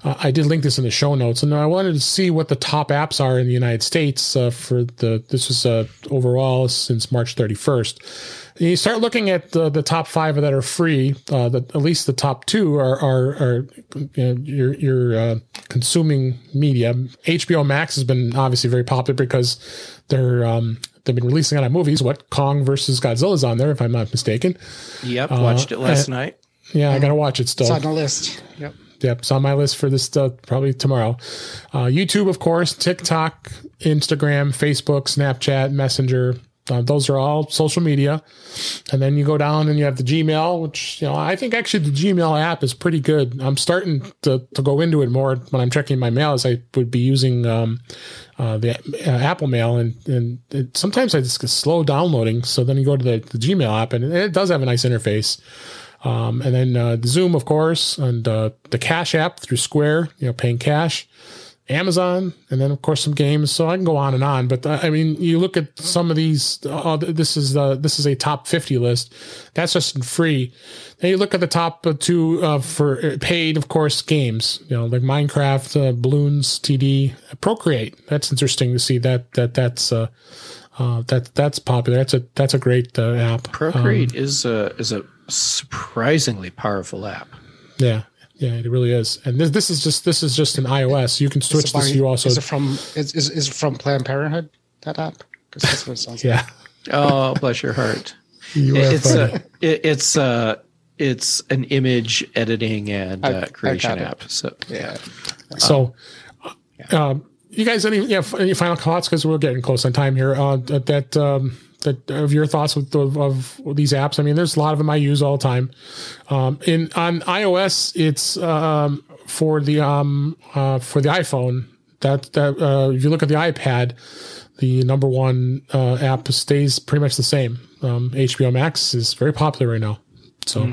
uh, I did link this in the show notes, and I wanted to see what the top apps are in the United States uh, for the this was uh, overall since March 31st. You start looking at the, the top five that are free. Uh, the, at least the top two are are, are you know, your your uh, consuming media. HBO Max has been obviously very popular because they're um, they've been releasing a lot of movies. What Kong versus Godzilla is on there, if I'm not mistaken. Yep, watched it last uh, night. Yeah, I gotta watch it still. It's on the list. Yep. Yep, it's on my list for this uh, probably tomorrow. Uh, YouTube, of course, TikTok, Instagram, Facebook, Snapchat, Messenger. Uh, those are all social media. And then you go down and you have the Gmail, which, you know, I think actually the Gmail app is pretty good. I'm starting to, to go into it more when I'm checking my mail as I would be using um, uh, the uh, Apple Mail. And, and it, sometimes I just get slow downloading. So then you go to the, the Gmail app and it does have a nice interface. Um, and then uh, the Zoom, of course, and uh, the Cash app through Square, you know, paying cash, Amazon, and then of course some games. So I can go on and on. But uh, I mean, you look at some of these. Uh, this is uh, this is a top fifty list. That's just free. Then you look at the top uh, two uh, for uh, paid, of course, games. You know, like Minecraft, uh, Balloons, TD, Procreate. That's interesting to see that that that's. Uh, uh, that that's popular. That's a that's a great uh, app. Procreate is a is a surprisingly powerful app. Yeah, yeah, it really is. And this this is just this is just an iOS. You can switch Is this. You also is it from is, is, is it from Planned Parenthood that app? Because that's what it sounds like. yeah. Oh, bless your heart. You it's funny. a, it, it's uh it's an image editing and I- uh, creation app. So Yeah. so. Um, you guys, any yeah, any final thoughts? Because we're getting close on time here. Uh, that that um, that of your thoughts with of, of these apps. I mean, there's a lot of them I use all the time. Um, in on iOS, it's um, for the um, uh, for the iPhone. That that uh, if you look at the iPad, the number one uh, app stays pretty much the same. Um, HBO Max is very popular right now. So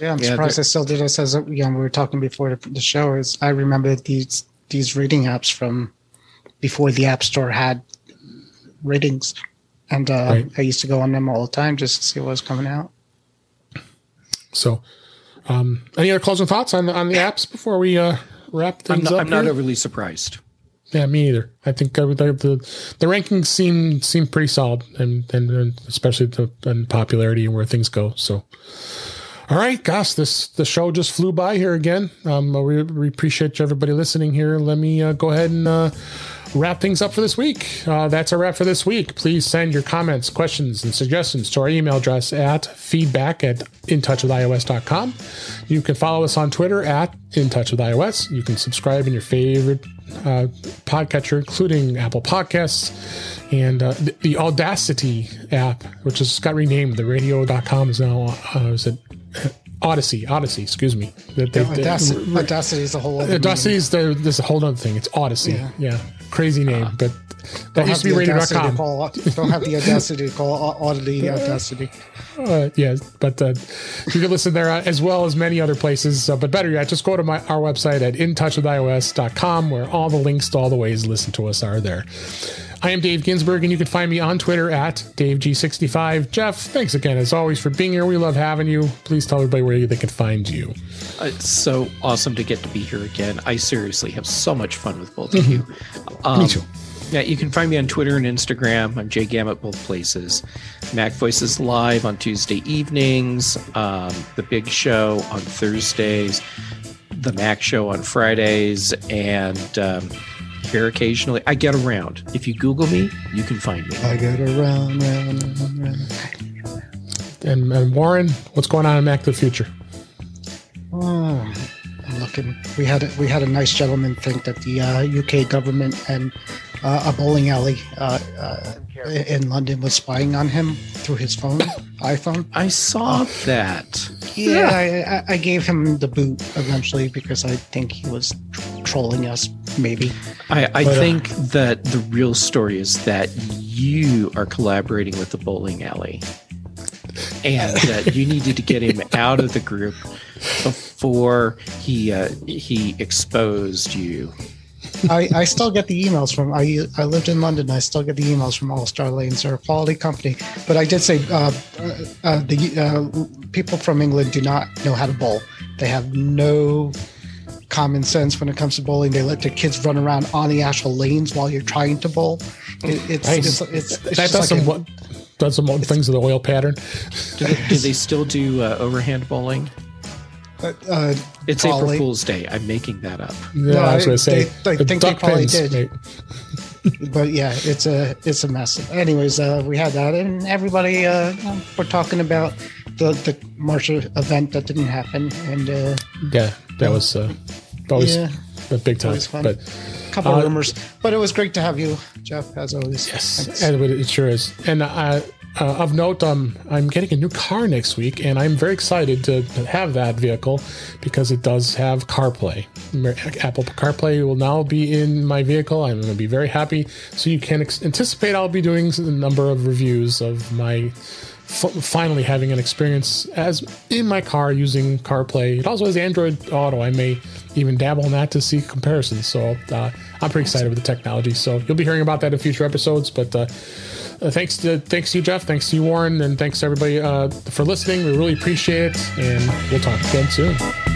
Yeah, I'm Yeah, surprised they're- I still did this as you know, we were talking before the, the show. Is I remember these these rating apps from before the App Store had ratings, and uh, Right. I used to go on them all the time just to see what was coming out. so um, any other closing thoughts on the on the apps before we uh, wrap I'm things not, up? I'm not here? overly surprised. Yeah, me either. I think uh, the the, the rankings seem seem pretty solid, and and, and especially the and popularity and where things go. So, all right, gosh, this the show just flew by here again. Um, we, we appreciate everybody listening here. Let me uh, go ahead and. Uh, Wrap things up for this week. Uh, that's a wrap for this week. Please send your comments, questions, and suggestions to our email address at feedback at intouchwithios.com. You can follow us on Twitter at intouchwithios. You can subscribe in your favorite uh, podcatcher, including Apple Podcasts and uh, the, the Audacity app, which has got renamed. The radio.com is now, uh, is it Audacy? Audacy, excuse me. That they- they- Audacity, Audacity is a whole other Audacity is the, this is a whole other thing. It's Audacy. Yeah. Yeah. Crazy name, but that Don't used to have be the audacity to radio.com. call- Don't have the *laughs* audacity to call au- Oddity Audacity. Uh, yeah, but uh, you can listen there uh, as well as many other places. Uh, but better yet, just go to my our website at intouchwithios.com where all the links to all the ways to listen to us are there. I am Dave Ginsburg, and you can find me on Twitter at DaveG65. Jeff, thanks again, as always, for being here. We love having you. Please tell everybody where they can find you. Uh, It's so awesome to get to be here again. I seriously have so much fun with both of you. Um, Me too. Yeah, you can find me on Twitter and Instagram. I'm Jay Gam at both places. MacVoices Live on Tuesday evenings, um, The Big Show on Thursdays, The Mac Show on Fridays, and um, here occasionally. I get around. If you Google me, you can find me. I get around, round, round, round. And, and Warren, what's going on in Mac the Future? Oh, I'm looking. We had a, we had a nice gentleman think that the uh, UK government and uh, a bowling alley uh, uh, in London was spying on him through his phone, iPhone. I saw that. Yeah, I, I, I gave him the boot eventually because I think he was trolling us. Maybe. I, I But, uh, think that the real story is that you are collaborating with the bowling alley, and that you needed to get him out of the group before he uh, he exposed you. I, I still get the emails from I I lived in London. I still get the emails from All Star Lanes. They're a quality company. But I did say uh, uh, the uh, people from England do not know how to bowl. They have no common sense when it comes to bowling. They let their kids run around on the actual lanes while you're trying to bowl. It, it's, Nice. it's, it's, it's that does like some a- what does some things of the oil pattern. Do they, do they still do uh, overhand bowling? Uh, It's Probably. April Fool's Day. I'm making that up. Yeah, No, I was going to say. they- I the think they probably pins, did. *laughs* but yeah, it's a it's a mess. Anyways, uh, we had that, and everybody uh, we're talking about the the March event that didn't happen, and uh, Yeah, that was uh, always yeah, a big time. fun. But a couple Uh, rumors. But it was great to have you, Jeff, as always. yes, Thanks. and it sure is. And uh, uh, of note, um, I'm getting a new car next week, and I'm very excited to, have that vehicle because it does have CarPlay. Apple CarPlay will now be in my vehicle. I'm going to be very happy. So you can ex- anticipate I'll be doing a number of reviews of my f- finally having an experience as in my car using CarPlay. It also has Android Auto. I may even dabble in that to see comparisons. So uh, I'm pretty excited with the technology. So you'll be hearing about that in future episodes. But uh, uh, thanks to thanks to you, Jeff. Thanks to you, Warren, and thanks to everybody uh, for listening. We really appreciate it, and we'll talk again soon.